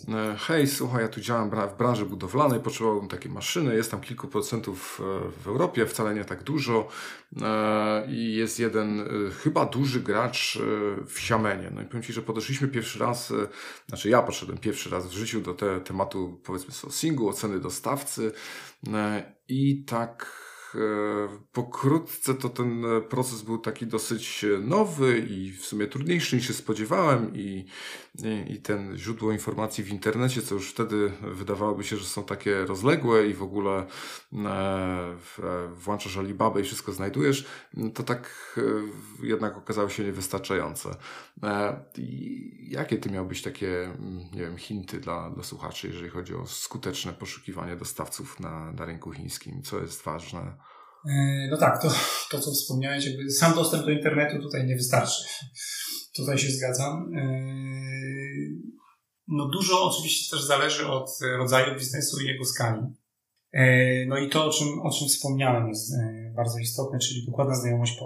e, hej, słuchaj, ja tu działam w branży budowlanej, potrzebowałbym takiej maszyny, jest tam kilku procentów e, w Europie, wcale nie tak dużo i jest jeden chyba duży gracz w Siamenie. No i powiem Ci, że podeszliśmy pierwszy raz, znaczy ja podszedłem pierwszy raz w życiu do te, tematu powiedzmy sourcingu, oceny dostawcy i tak pokrótce to ten proces był taki dosyć nowy i w sumie trudniejszy niż się spodziewałem i, i, i ten źródło informacji w internecie, co już wtedy wydawałoby się, że są takie rozległe i w ogóle e, włączasz Alibaba i wszystko znajdujesz, to tak e, jednak okazało się niewystarczające. E, jakie ty miałbyś takie, nie wiem, hinty dla, dla słuchaczy, jeżeli chodzi o skuteczne poszukiwanie dostawców na, na rynku chińskim? Co jest ważne? E, no tak, to, to co wspomniałeś, jakby sam dostęp do internetu tutaj nie wystarczy. Tutaj się zgadzam. E, no dużo oczywiście też zależy od rodzaju biznesu i jego skali. No i to, o czym, o czym wspomniałem, jest bardzo istotne, czyli dokładna znajomość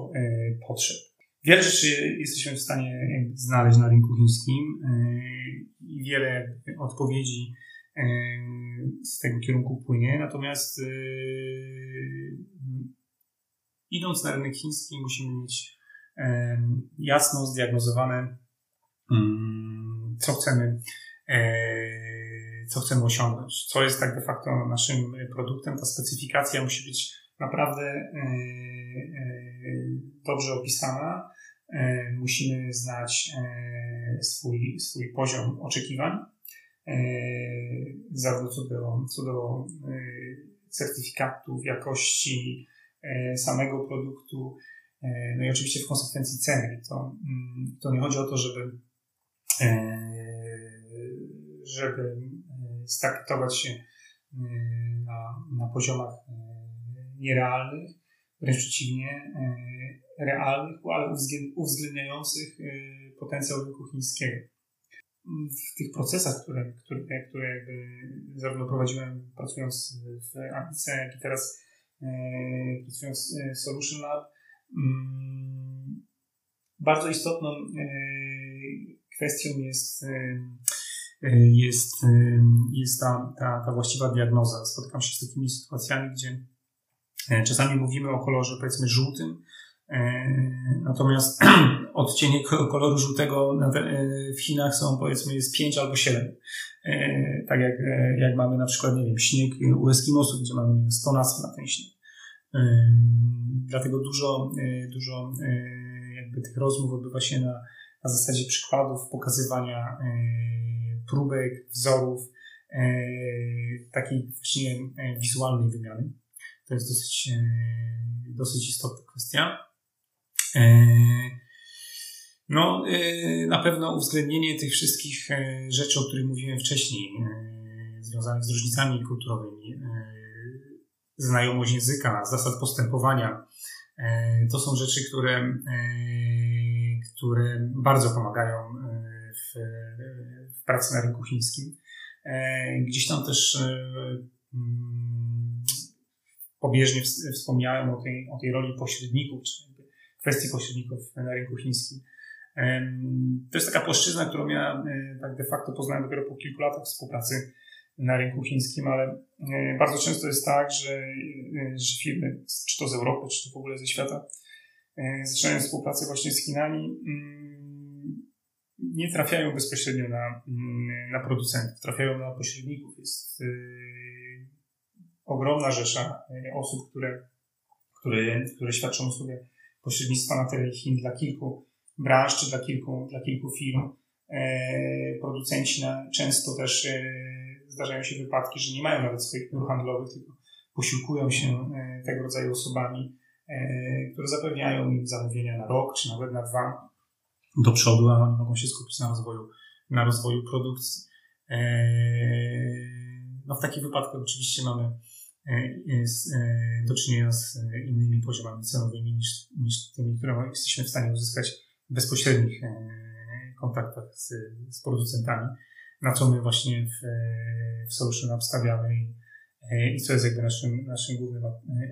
potrzeb. Wiele rzeczy jesteśmy w stanie znaleźć na rynku chińskim i wiele odpowiedzi z tego kierunku płynie. Natomiast idąc na rynek chiński, musimy mieć jasno zdiagnozowane, co chcemy, co chcemy osiągnąć, co jest tak de facto naszym produktem. Ta specyfikacja musi być naprawdę e, e, dobrze opisana. Musimy znać swój, swój poziom oczekiwań, zarówno co do, co do certyfikatów jakości, E, samego produktu, e, no i oczywiście w konsekwencji ceny. To, mm, to nie chodzi o to, żeby, e, żeby startować się na, na poziomach nierealnych, wręcz przeciwnie, realnych, ale uwzględniających potencjał rynku chińskiego. W tych procesach, które, które, które zarówno prowadziłem pracując w Amice, jak i teraz E, pracując w Solution Lab. Mm, bardzo istotną e, kwestią jest, e, jest, jest ta, ta, ta właściwa diagnoza. Spotykam się z takimi sytuacjami, gdzie czasami mówimy o kolorze powiedzmy żółtym, natomiast odcienie koloru żółtego w Chinach są powiedzmy jest 5 albo 7. E, tak jak, e, jak mamy na przykład, nie wiem, śnieg u Eskimosów, gdzie mamy wiem, 100 nazw na ten śnieg. E, dlatego dużo, dużo jakby tych rozmów odbywa się na, na zasadzie przykładów, pokazywania próbek, wzorów, takiej właśnie wizualnej wymiany. To jest dosyć, dosyć istotna kwestia. No, y, na pewno uwzględnienie tych wszystkich e, rzeczy, o których mówiłem wcześniej, e, związanych z różnicami kulturowymi, e, znajomość języka, zasad postępowania, to są rzeczy, które, które bardzo pomagają w, w pracy na rynku chińskim. Gdzieś tam też mm, pobieżnie wspomniałem o tej, o tej roli pośredników, czy kwestii pośredników na rynku chińskim. To jest taka płaszczyzna, którą ja e, tak de facto poznałem dopiero po kilku latach współpracy na rynku chińskim, ale e, bardzo często jest tak, że, e, że firmy, czy to z Europy, czy to w ogóle ze świata, zaczynają współpracę właśnie z Chinami, mm, nie trafiają bezpośrednio na, mm, na producentów, trafiają na pośredników. Jest ogromna rzesza osób, które, które, które świadczą sobie pośrednictwa na terenie Chin dla kilku branż czy dla kilku, dla kilku firm. E, producenci na, często też e, zdarzają się wypadki, że nie mają nawet swoich biur handlowych, tylko posiłkują się e, tego rodzaju osobami, które zapewniają im zamówienia na rok czy nawet na dwa do przodu, a oni mogą się skupić na rozwoju, na rozwoju produkcji. No w takich wypadkach oczywiście mamy do czynienia z innymi poziomami cenowymi niż, niż tymi, które jesteśmy w stanie uzyskać bezpośrednich e, kontaktach z, z producentami, na co my właśnie w, w Solution Lab stawiamy i, e, i co jest jakby naszym, naszym głównym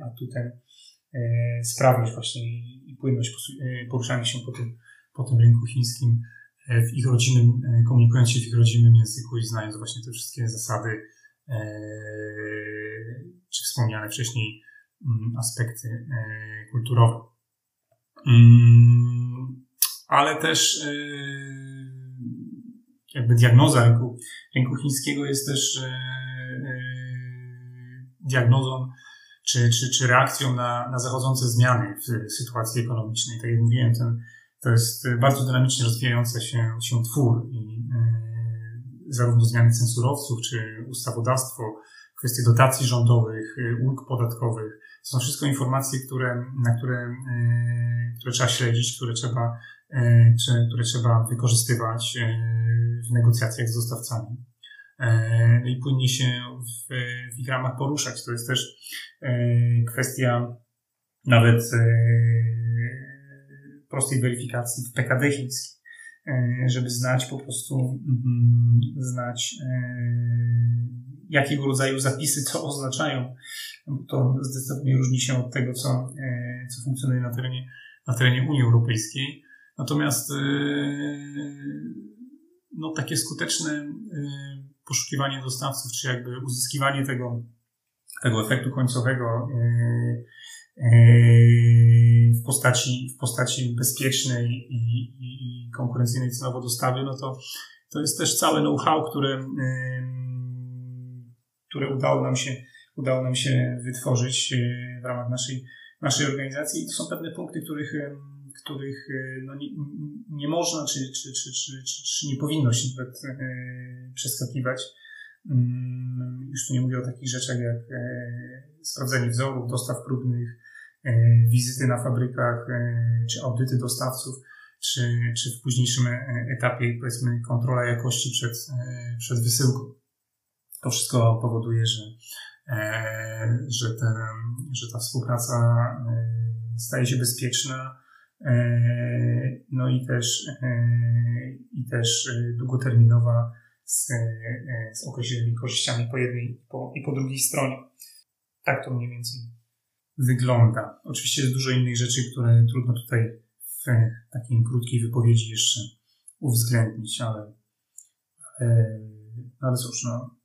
atutem, e, sprawność właśnie i płynność poruszania się po tym, po tym rynku chińskim w ich rodzinnym, komunikując się w ich rodzinnym języku i znając właśnie te wszystkie zasady, czy wspomniane wcześniej mm, aspekty kulturowe. Mm, ale też yy, jakby diagnoza rynku, rynku chińskiego jest też diagnozą czy, czy, czy reakcją na, na zachodzące zmiany w sytuacji ekonomicznej. Tak jak mówiłem, ten, to jest bardzo dynamicznie rozwijający się, się twór i zarówno zmiany censurowców, czy ustawodawstwo, kwestie dotacji rządowych, ulg podatkowych, to są wszystko informacje, które, na które, które trzeba śledzić, które trzeba, czy, które trzeba wykorzystywać w negocjacjach z dostawcami. E, no i płynnie się w, w ich ramach poruszać. To jest też kwestia nawet prostej weryfikacji w PKD chińskim, żeby znać po prostu, mm, znać jakiego rodzaju zapisy to oznaczają, bo to zdecydowanie różni się od tego, co, co funkcjonuje na terenie, na terenie Unii Europejskiej. Natomiast no, takie skuteczne poszukiwanie dostawców, czy jakby uzyskiwanie tego, tego efektu końcowego e, e, w postaci, w postaci bezpiecznej i, i konkurencyjnej cenowo dostawy, no to to jest też całe know-how, które, które udało nam się, udało nam się wytworzyć e, w ramach naszej, naszej organizacji. I to są pewne punkty, których, których no nie, nie można, czy, czy, czy, czy, czy, nie powinno się nawet przeskakiwać. Mm, już tu nie mówię o takich rzeczach jak sprawdzenie wzorów, dostaw próbnych, wizyty na fabrykach, czy audyty dostawców, czy, czy w późniejszym etapie, powiedzmy, kontrola jakości przed, przed wysyłką. To wszystko powoduje, że, że, ten, że ta współpraca staje się bezpieczna, no i też, i też długoterminowa z, e, z określonymi korzyściami po jednej i po, i po drugiej stronie. Tak to mniej więcej wygląda. Oczywiście jest dużo innych rzeczy, które trudno tutaj takiej krótkiej wypowiedzi jeszcze uwzględnić, ale, ale, ale cóż, no,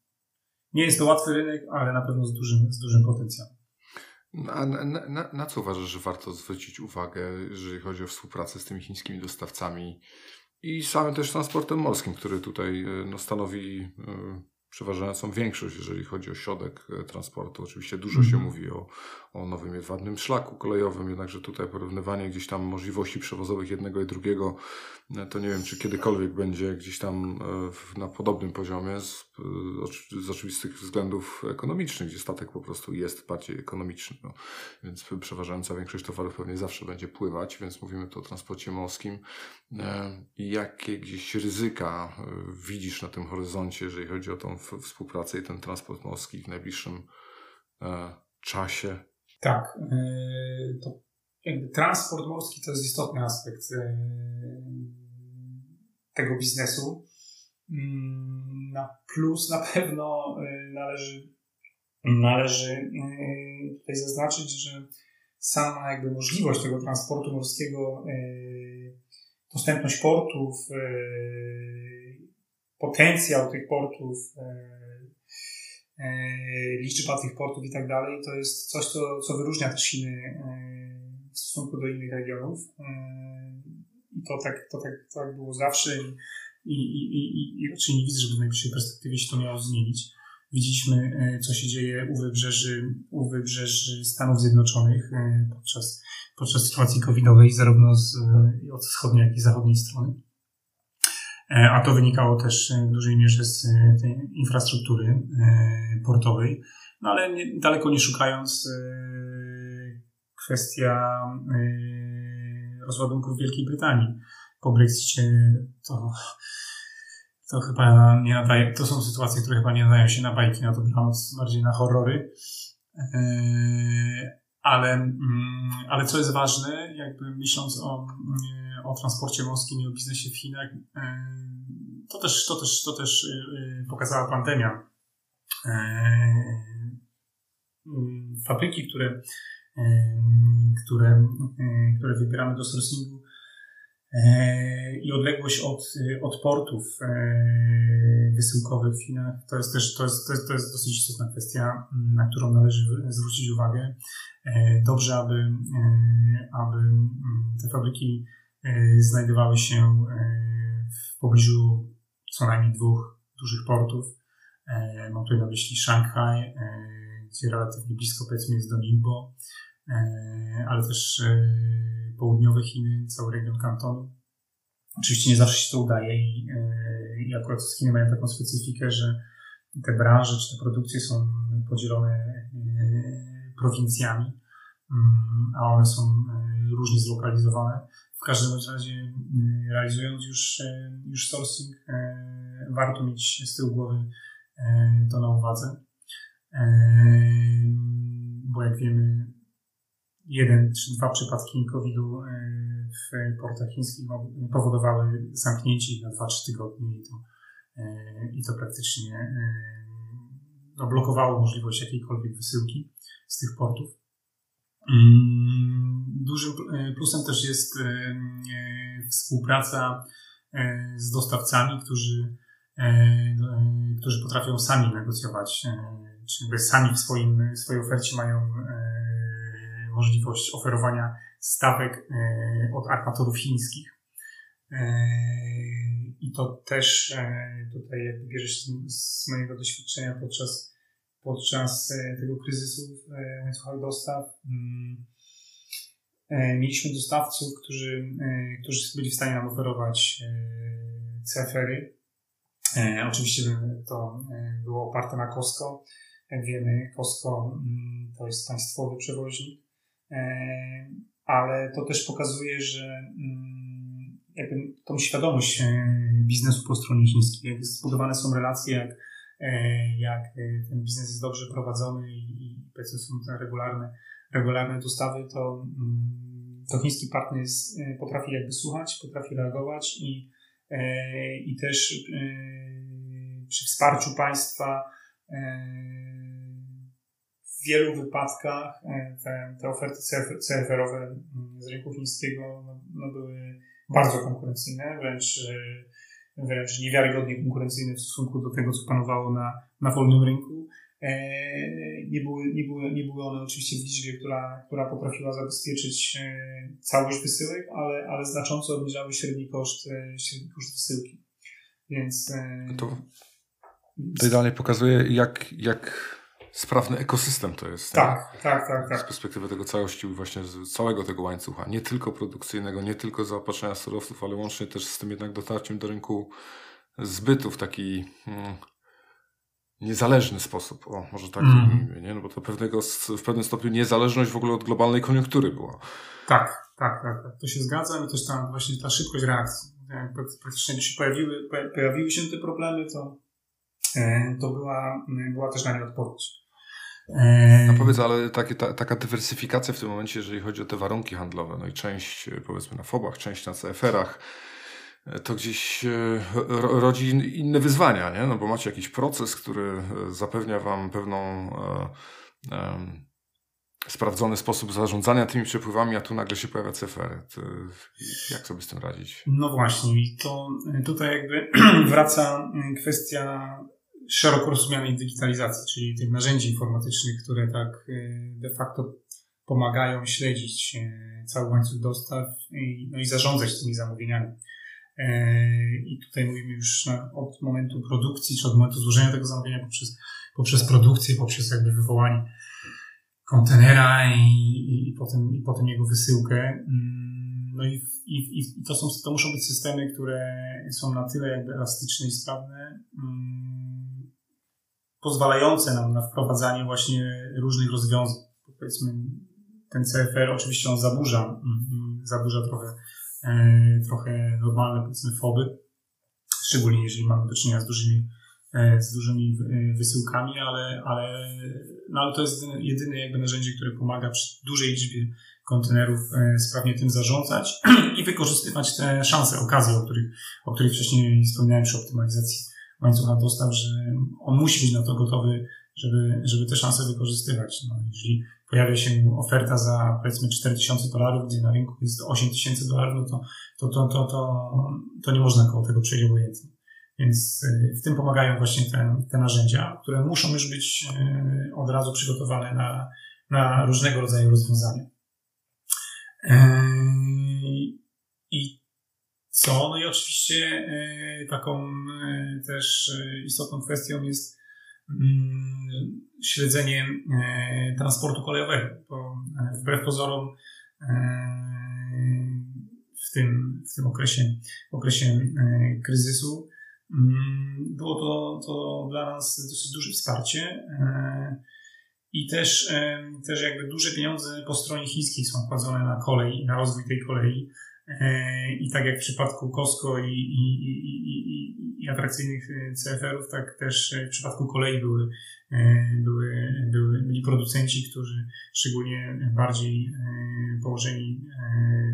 nie jest to łatwy rynek, ale na pewno z dużym, z dużym potencjałem. Na, na, na, na, co uważasz, że warto zwrócić uwagę, jeżeli chodzi o współpracę z tymi chińskimi dostawcami? I samym też transportem morskim, który tutaj e, no, stanowi e, przeważającą większość, jeżeli chodzi o środek e, transportu. Oczywiście dużo mm. się mhm. mówi o, o nowym jedwabnym szlaku kolejowym, jednakże tutaj porównywanie gdzieś tam możliwości przewozowych jednego i drugiego, e, to nie wiem, czy kiedykolwiek będzie gdzieś tam e, na podobnym poziomie z, z oczywistych względów ekonomicznych, gdzie statek po prostu jest bardziej ekonomiczny. No. Więc przeważająca większość towarów pewnie zawsze będzie pływać, więc mówimy tu o transporcie morskim. Jakie gdzieś ryzyka widzisz na tym horyzoncie, jeżeli chodzi o tą współpracę i ten transport morski w najbliższym czasie? Tak. Y, to jakby transport morski to jest istotny aspekt y, tego biznesu. Mm, na plus na pewno y, należy, należy tutaj zaznaczyć, że sama jakby możliwość tego transportu morskiego, dostępność portów, potencjał tych portów, liczba tych portów i tak dalej, to jest coś, co, co wyróżnia też Chiny e, w stosunku do innych regionów. E, I to tak, to tak, to tak było zawsze i, i, i, i raczej nie widzę, żeby w najbliższej perspektywie się to miało zmienić. Widzieliśmy, co się dzieje u wybrzeży, u wybrzeży Stanów Zjednoczonych podczas, podczas sytuacji covidowej, zarówno z, od wschodniej, jak i zachodniej strony. E, a to wynikało też e, w dużej mierze z e, tej infrastruktury portowej. No ale nie, daleko nie szukając, kwestia rozładunków Wielkiej Brytanii po Brexicie to, to chyba nie nadaje, to są sytuacje, które chyba nie nadają się na bajki na dobranoc, bardziej na horrory. Ale, mm, ale co jest ważne, jakby myśląc o o transporcie morskim i o biznesie w Chinach, e, to też, to też, to też e, pokazała pandemia. E, fabryki, które, które, które wybieramy do sourcingu i odległość od, od portów wysyłkowych w Chinach, to jest też to jest, to jest, to jest dosyć istotna kwestia, na którą należy zwrócić uwagę. Dobrze, aby, aby te fabryki E, znajdowały się e, w pobliżu co najmniej dwóch dużych portów. E, mam tutaj na myśli Szanghaj, gdzie relatywnie blisko powiedzmy jest do Ningbo, ale też południowe Chiny, cały region Kantonu. Oczywiście nie zawsze się to udaje i, i akurat Chiny mają taką specyfikę, że te branże czy te produkcje są podzielone prowincjami, mm, a one są różnie zlokalizowane. W każdym razie mm, realizując już, już sourcing warto mieć z tyłu głowy to na uwadze. Bo jak wiemy, jeden czy dwa przypadki COVID-u w portach chińskich powodowały zamknięcie na 2-3 tygodnie i to, i to praktycznie no, blokowało możliwość jakiejkolwiek wysyłki z tych portów. Mm, dużym plusem też jest współpraca z dostawcami, którzy E, e, którzy potrafią sami negocjować, e, czy sami w swoim, swojej ofercie mają możliwość oferowania stawek od armatorów chińskich. I to też tutaj jakby bierze się z mojego doświadczenia podczas, podczas tego kryzysu w łańcuchach dostaw. Mm, mieliśmy dostawców, którzy, którzy byli w stanie nam oferować CFR-y, E, oczywiście to e, było oparte na Costco. Jak wiemy, Costco mm, to jest państwowy przewoźnik, e, ale to też pokazuje, że mm, jakby tą świadomość biznesu po stronie chińskiej, jak zbudowane są relacje, jak, jak ten biznes jest dobrze prowadzony i, i powiedzmy są regularne, regularne dostawy, to, mm, to chiński partner jest, potrafi jakby słuchać, potrafi reagować i E, i też e, przy wsparciu państwa e, w wielu wypadkach te, te oferty CFR-owe mm, z rynku chińskiego no, no były bardzo konkurencyjne, wręcz, wręcz niewiarygodnie konkurencyjne w stosunku do tego, co panowało na, na wolnym rynku. E, nie były, nie, były, nie były one oczywiście w liczbie, która, która potrafiła zabezpieczyć e, całość wysyłek, ale, ale znacząco obniżały średni koszt, e, średni koszt wysyłki. Więc. To, to idealnie pokazuje, jak, jak sprawny ekosystem to jest. Tak, tak, tak, tak. Z perspektywy tego całości, właśnie z całego tego łańcucha, nie tylko produkcyjnego, nie tylko zaopatrzenia surowców, ale łącznie też z tym jednak dotarciem do rynku zbytu w taki. Hmm, niezależny sposób. O, może tak mm. mówimy, nie? No bo to pewnego, w pewnym stopniu niezależność w ogóle od globalnej koniunktury była. Tak, tak, tak. tak. To się zgadza i też ta, właśnie ta szybkość reakcji. Jak praktycznie się pojawiły, pojawiły się te problemy, to, e, to była, była też na nie odpowiedź. E... No powiedz, ale ta, taka dywersyfikacja w tym momencie, jeżeli chodzi o te warunki handlowe, no i część powiedzmy na FOB-ach, część na CFR-ach, to gdzieś e, rodzi inne wyzwania, nie? No bo macie jakiś proces, który e, zapewnia wam pewną e, sprawdzony sposób zarządzania tymi przepływami, a tu nagle się pojawia CFR. To jak sobie z tym radzić? No właśnie, to tutaj jakby wraca kwestia szeroko rozumianej digitalizacji, czyli tych narzędzi informatycznych, które tak de facto pomagają śledzić cały łańcuch dostaw i, no i zarządzać tymi zamówieniami. E, I tutaj mówimy już od momentu produkcji, czy od momentu złożenia tego zamówienia poprzez, poprzez produkcję, poprzez jakby wywołanie kontenera i, i, i, potem, i potem jego wysyłkę. Mm, no i, i, i to, są, to muszą być systemy, które są na tyle jakby elastyczne i sprawne, mm, pozwalające nam na wprowadzanie właśnie różnych rozwiązań. Powiedzmy, ten CFR oczywiście on zaburza, mm, zaburza trochę trochę normalne, powiedzmy, foby, szczególnie jeżeli mamy do czynienia z dużymi, e, z dużymi e, wysyłkami, ale, ale, no ale to jest jedyne jakby narzędzie, które pomaga przy dużej liczbie kontenerów sprawnie tym zarządzać i wykorzystywać te szanse, okazje, o których, o których wcześniej wspominałem przy optymalizacji łańcucha dostaw, że on musi być na to gotowy, żeby, żeby te szanse wykorzystywać. No, jeżeli pojawia się oferta za powiedzmy 4000 dolarów, gdzie na rynku jest 8000 dolarów, no to, to, to, to, to, nie można koło tego przejść obojętnie. Więc y, w tym pomagają właśnie te, te narzędzia, które muszą już być y, od razu przygotowane na, na różnego rodzaju rozwiązania. Y, I co? No i oczywiście taką też istotną kwestią jest śledzenie transportu kolejowego, bo wbrew pozorom w tym, w tym okresie, okresie kryzysu mm, było to, to dla nas dosyć duże wsparcie i też, też jakby duże pieniądze po stronie chińskiej są wkładzone na kolej, na rozwój tej kolei. E, I tak jak w przypadku Costco i, i, i, i atrakcyjnych e, CFR-ów, tak też w przypadku kolei były, e, były, były, byli producenci, którzy szczególnie bardziej położeni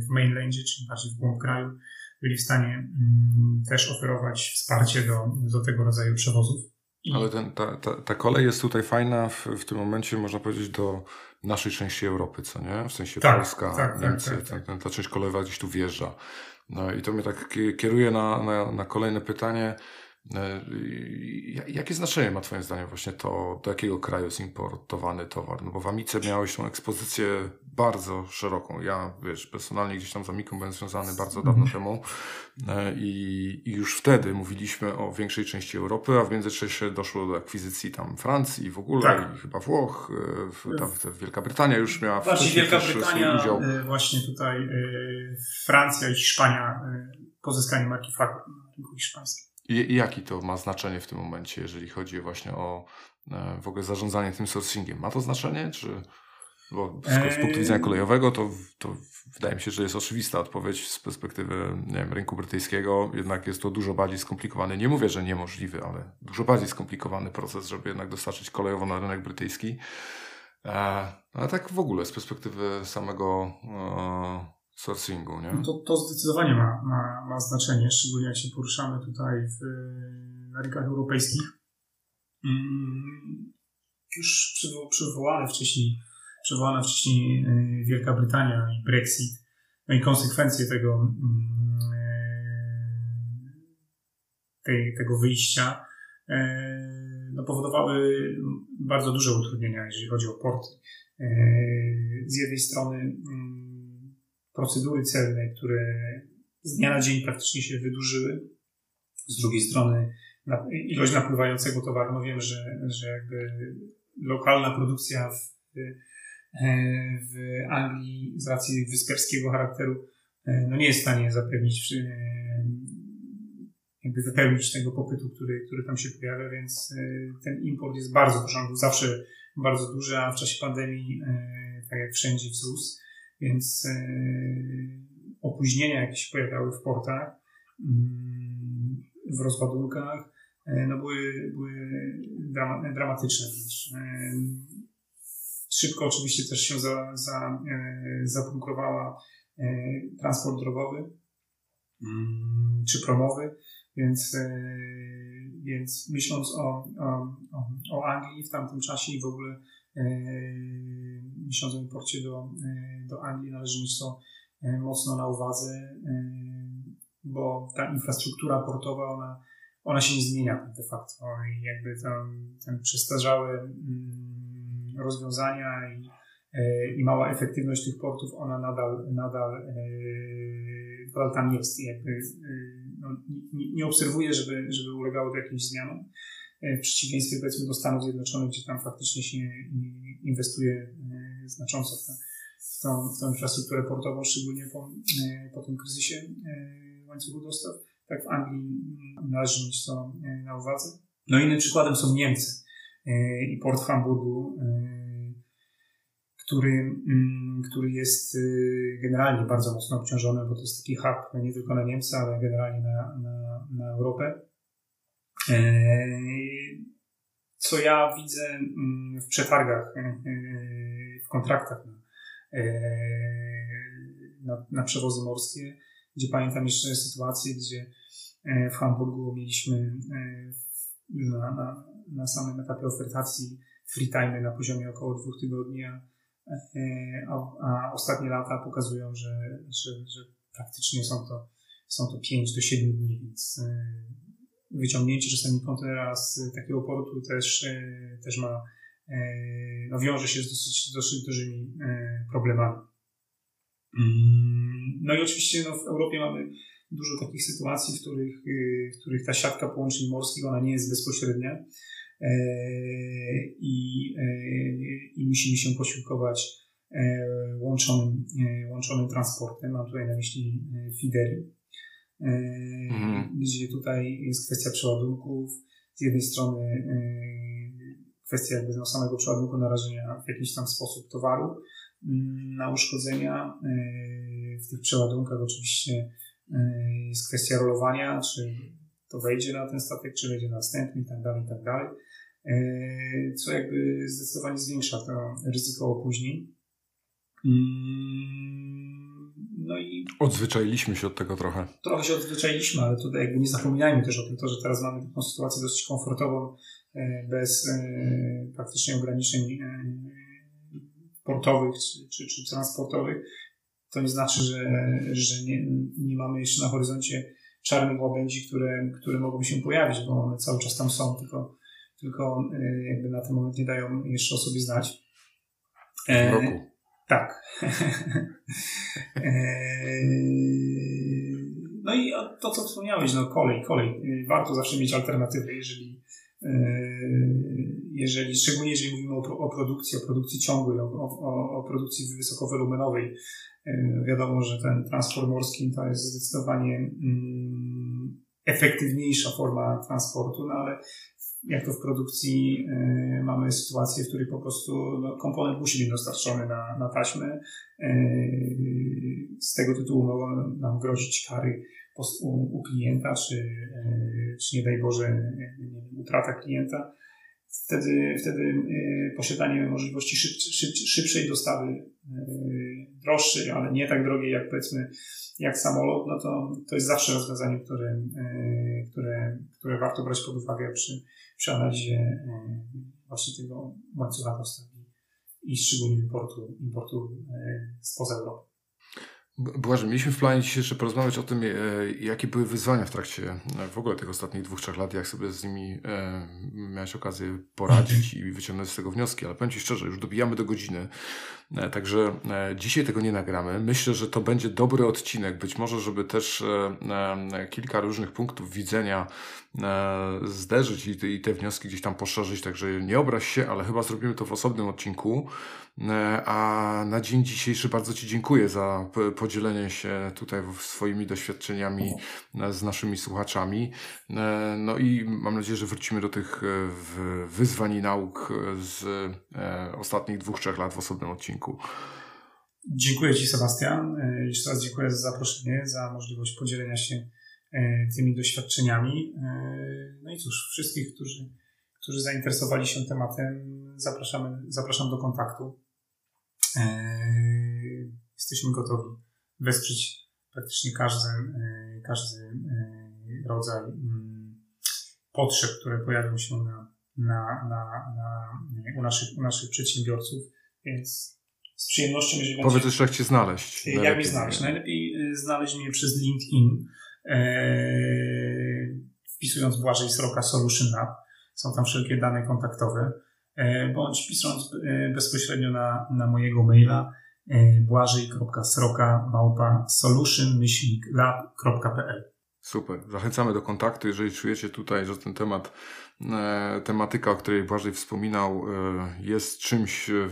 w mainlandzie, czyli bardziej w głąb kraju, byli w stanie mm, też oferować wsparcie do, do tego rodzaju przewozów. Ale ten, ta, ta, ta kolej jest tutaj fajna w, w tym momencie, można powiedzieć, do naszej części Europy, co nie? W sensie tak, Polska, tak, tak Niemcy, tak, tak, tak. ta część kolejowa gdzieś tu wjeżdża. No i to mnie tak kieruje na, na, na kolejne pytanie. E, jakie znaczenie ma Twoim zdaniem właśnie to, do jakiego kraju jest importowany towar? No bo w Amice miałeś tą ekspozycję bardzo szeroką. Ja, wiesz, personalnie gdzieś tam z Amiką byłem związany bardzo dawno mm. temu e, i, i, już wtedy mówiliśmy o większej części Europy, a w międzyczasie doszło do akwizycji tam Francji w ogóle tak. i chyba Włoch, e, w, tam, Wielka Brytania już miała Właśnie Wielka Brytania, udział. właśnie tutaj Francja i Hiszpania pozyskanie marki Fag na rynku hiszpańskim. I jaki to ma znaczenie w tym momencie, jeżeli chodzi właśnie o e, w ogóle zarządzanie tym sourcingiem? Ma to znaczenie, czy... Bo z, z punktu widzenia kolejowego to, to wydaje mi się, że jest oczywista odpowiedź z perspektywy nie wiem, rynku brytyjskiego. Jednak jest to dużo bardziej skomplikowany, nie mówię, że niemożliwy, ale dużo bardziej skomplikowany proces, żeby jednak dostarczyć kolejowo na rynek brytyjski. E, ale tak w ogóle z perspektywy samego e, sourcingu, nie? To, to zdecydowanie ma, ma, ma znaczenie, szczególnie jak się poruszamy tutaj w, na rynkach europejskich. Mm, już przywo, przywołane wcześniej, przywołana wcześniej y, Wielka Brytania i Brexit, no i konsekwencje tego, mm, y, tej, tego wyjścia y, no, powodowały bardzo duże utrudnienia, jeżeli chodzi o porty. Z jednej strony mm, procedury celne, które z dnia na dzień praktycznie się wydłużyły. Z drugiej strony ilość napływającego towaru, no wiem, że, że jakby lokalna produkcja w, w Anglii z racji wysperskiego charakteru no nie jest w stanie zapewnić jakby wypełnić tego popytu, który, który tam się pojawia, więc ten import jest bardzo duży, on był zawsze bardzo duży, a w czasie pandemii, tak jak wszędzie, wzrósł więc e, opóźnienia, jakie się pojawiały w portach, mm, w rozładunkach, e, no były, były dramatyczne. E, szybko oczywiście też się za, za, zapunkrowała transport drogowy mm, czy promowy, więc, więc myśląc o, o, o Anglii w tamtym czasie i w ogóle myśląc o imporcie do, do Anglii, należy mieć to mocno na uwadze, bo ta infrastruktura portowa, ona, ona się nie zmienia de facto. I jakby ten, ten przestarzałe mm, rozwiązania i, i mała efektywność tych portów, ona nadal, nadal, nadal tam jest. I jakby no, nie, nie obserwuję, żeby, żeby ulegało to jakimś zmianom. W przeciwieństwie powiedzmy do Stanów Zjednoczonych, gdzie tam faktycznie się inwestuje znacząco w, w, tą, w tą infrastrukturę portową, szczególnie po, e, po tym kryzysie e, łańcuchu dostaw. Tak w Anglii mm, należy mieć to e, na uwadze. No innym przykładem są Niemcy i port w Hamburgu, który, mm, który jest generalnie bardzo mocno obciążony, bo to jest taki hub nie tylko na Niemcy, ale generalnie na, na, na Europę. Co ja widzę mm, w przetargach w kontraktach na, e, na, przewozy morskie, gdzie pamiętam jeszcze sytuację, gdzie e, w Hamburgu mieliśmy e, na, na, na samym etapie ofertacji free time na poziomie około dwóch tygodni, a, a, ostatnie lata pokazują, że, że, że praktycznie są to, są to 5 do 7 dni, więc wyciągnięcie czasami kontenera z takiego portu też, też ma E, no, wiąże się z dosyć, dosyć dużymi e, problemami. Mm, no i oczywiście no, w Europie mamy dużo takich sytuacji, w których, e, w których ta siatka połączeń morskich ona nie jest bezpośrednia i, musimy się posiłkować łączonym, łączonym transportem. Mam tutaj na myśli Fideli, mhm. gdzie tutaj jest kwestia przeładunków. Z jednej strony kwestia jakby no, samego przeładunku narażenia w jakiś tam sposób towaru mm, na uszkodzenia. W tych przeładunkach oczywiście jest kwestia rolowania, czy to wejdzie na ten statek, czy wejdzie następny i tak dalej, i tak dalej. Co jakby zdecydowanie zwiększa to ryzyko opóźnień. Odzwyczailiśmy się od tego trochę. Trochę się odzwyczailiśmy, ale tutaj jakby nie zapominajmy też o tym, to, że teraz mamy taką sytuację dosyć komfortową, e, bez e, praktycznie ograniczeń portowych czy, czy, czy transportowych. To nie znaczy, że, że nie, nie mamy jeszcze na horyzoncie czarnych łabędzi, które, które mogą się pojawić, bo one cały czas tam są, tylko, tylko jakby na ten moment nie dają jeszcze o sobie znać. W e, roku. Tak. E, no i to, co wspomniałeś, no kolej, kolej. Y, warto zawsze mieć alternatywy, jeżeli, e, jeżeli szczególnie jeżeli mówimy o, o produkcji, o produkcji ciągłej, o, o, o produkcji wysokowolumenowej, E, wiadomo, że ten transport morski to jest zdecydowanie mm, efektywniejsza forma transportu, no ale jak to w produkcji e, mamy sytuacje, w których po prostu no, komponent musi być dostarczony na, na taśmę. E, z tego tytułu mogą nam grozić kary u, u klienta, czy, czy nie daj Boże utrata klienta. Wtedy, wtedy posiadanie możliwości szyb, szyb, szybszej dostawy droższy, ale nie tak drogi jak powiedzmy jak samolot, no to, to jest zawsze rozwiązanie, które, które, które warto brać pod uwagę przy, przy analizie e, właśnie tego łańcucha dostaw i szczególnie importu, importu e, spoza Europy. Błażej, mieliśmy w planie dzisiaj jeszcze porozmawiać o tym, jakie były wyzwania w trakcie w ogóle tych ostatnich dwóch, trzech lat, jak sobie z nimi e, miałeś okazję poradzić i wyciągnąć z tego wnioski, ale powiem Ci szczerze, już dobijamy do godziny. E, także e, dzisiaj tego nie nagramy. Myślę, że to będzie dobry odcinek, być może, żeby też e, kilka różnych punktów widzenia zderzyć i te wnioski gdzieś tam poszerzyć, także nie obraź się, ale chyba zrobimy to w osobnym odcinku. A na dzień dzisiejszy bardzo Ci dziękuję za podzielenie się tutaj swoimi doświadczeniami z naszymi słuchaczami. No i mam nadzieję, że wrócimy do tych wyzwań i nauk z ostatnich dwóch, trzech lat w osobnym odcinku. Dziękuję Ci, Sebastian. E, jeszcze raz dziękuję za zaproszenie, za możliwość podzielenia się e, tymi doświadczeniami. E, no i cóż, wszystkich, którzy, którzy zainteresowali się tematem, zapraszamy, zapraszam do kontaktu. Jesteśmy gotowi wesprzeć praktycznie każdy, każdy rodzaj mm, potrzeb, które pojawią się na, na, na, na, u, naszych, u naszych przedsiębiorców, więc z przyjemnością, jeżeli Powiedz jeszcze, jak Cię znaleźć. Jak mnie znaleźć? Najlepiej znaleźć mnie przez LinkedIn, e, wpisując Błażej Sroka Solution Lab. Są tam wszelkie dane kontaktowe. E, bądź pisząc e, bezpośrednio na, na mojego maila e, błażej.sroka małpa solution-lab.pl Super. Zachęcamy do kontaktu, jeżeli czujecie tutaj, że ten temat E, tematyka, o której Błażej wspominał, e, jest czymś e,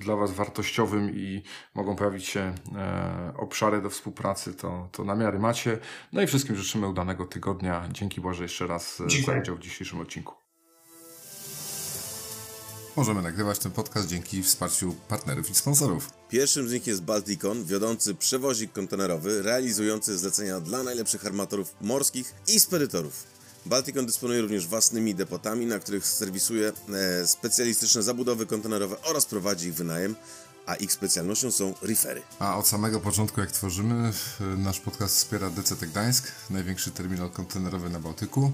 dla Was wartościowym i mogą pojawić się obszary do współpracy, to, to namiary macie. No i wszystkim życzymy udanego tygodnia. Dzięki Błażej jeszcze raz Dziękuję. za udział w dzisiejszym odcinku. Możemy nagrywać ten podcast dzięki wsparciu partnerów i sponsorów. Pierwszym z nich jest Balticon, wiodący przewozik kontenerowy, realizujący zlecenia dla najlepszych armatorów morskich i spedytorów. Balticon dysponuje również własnymi depotami, na których serwisuje e, specjalistyczne zabudowy kontenerowe oraz prowadzi ich wynajem, a ich specjalnością są refery. A od samego początku, jak tworzymy, nasz podcast wspiera DCT Gdańsk, największy terminal kontenerowy na Bałtyku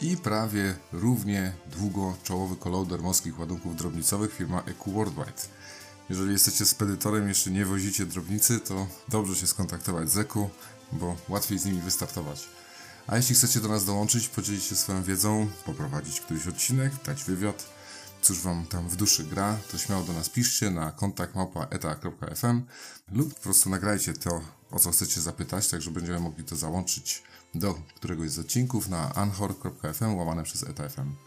i prawie równie długo czołowy kolauder morskich ładunków drobnicowych firma EQ Worldwide. Jeżeli jesteście spedytorem jeszcze nie wozicie drobnicy, to dobrze się skontaktować z EQ, bo łatwiej z nimi wystartować. A jeśli chcecie do nas dołączyć, podzielić się swoją wiedzą, poprowadzić któryś odcinek, dać wywiad, cóż wam tam w duszy gra, to śmiało do nas piszcie na kontakt małpa.eta.fm lub po prostu nagrajcie to, o co chcecie zapytać, tak że będziemy mogli to załączyć do któregoś z odcinków na anchor.fm łamane przez eta.fm.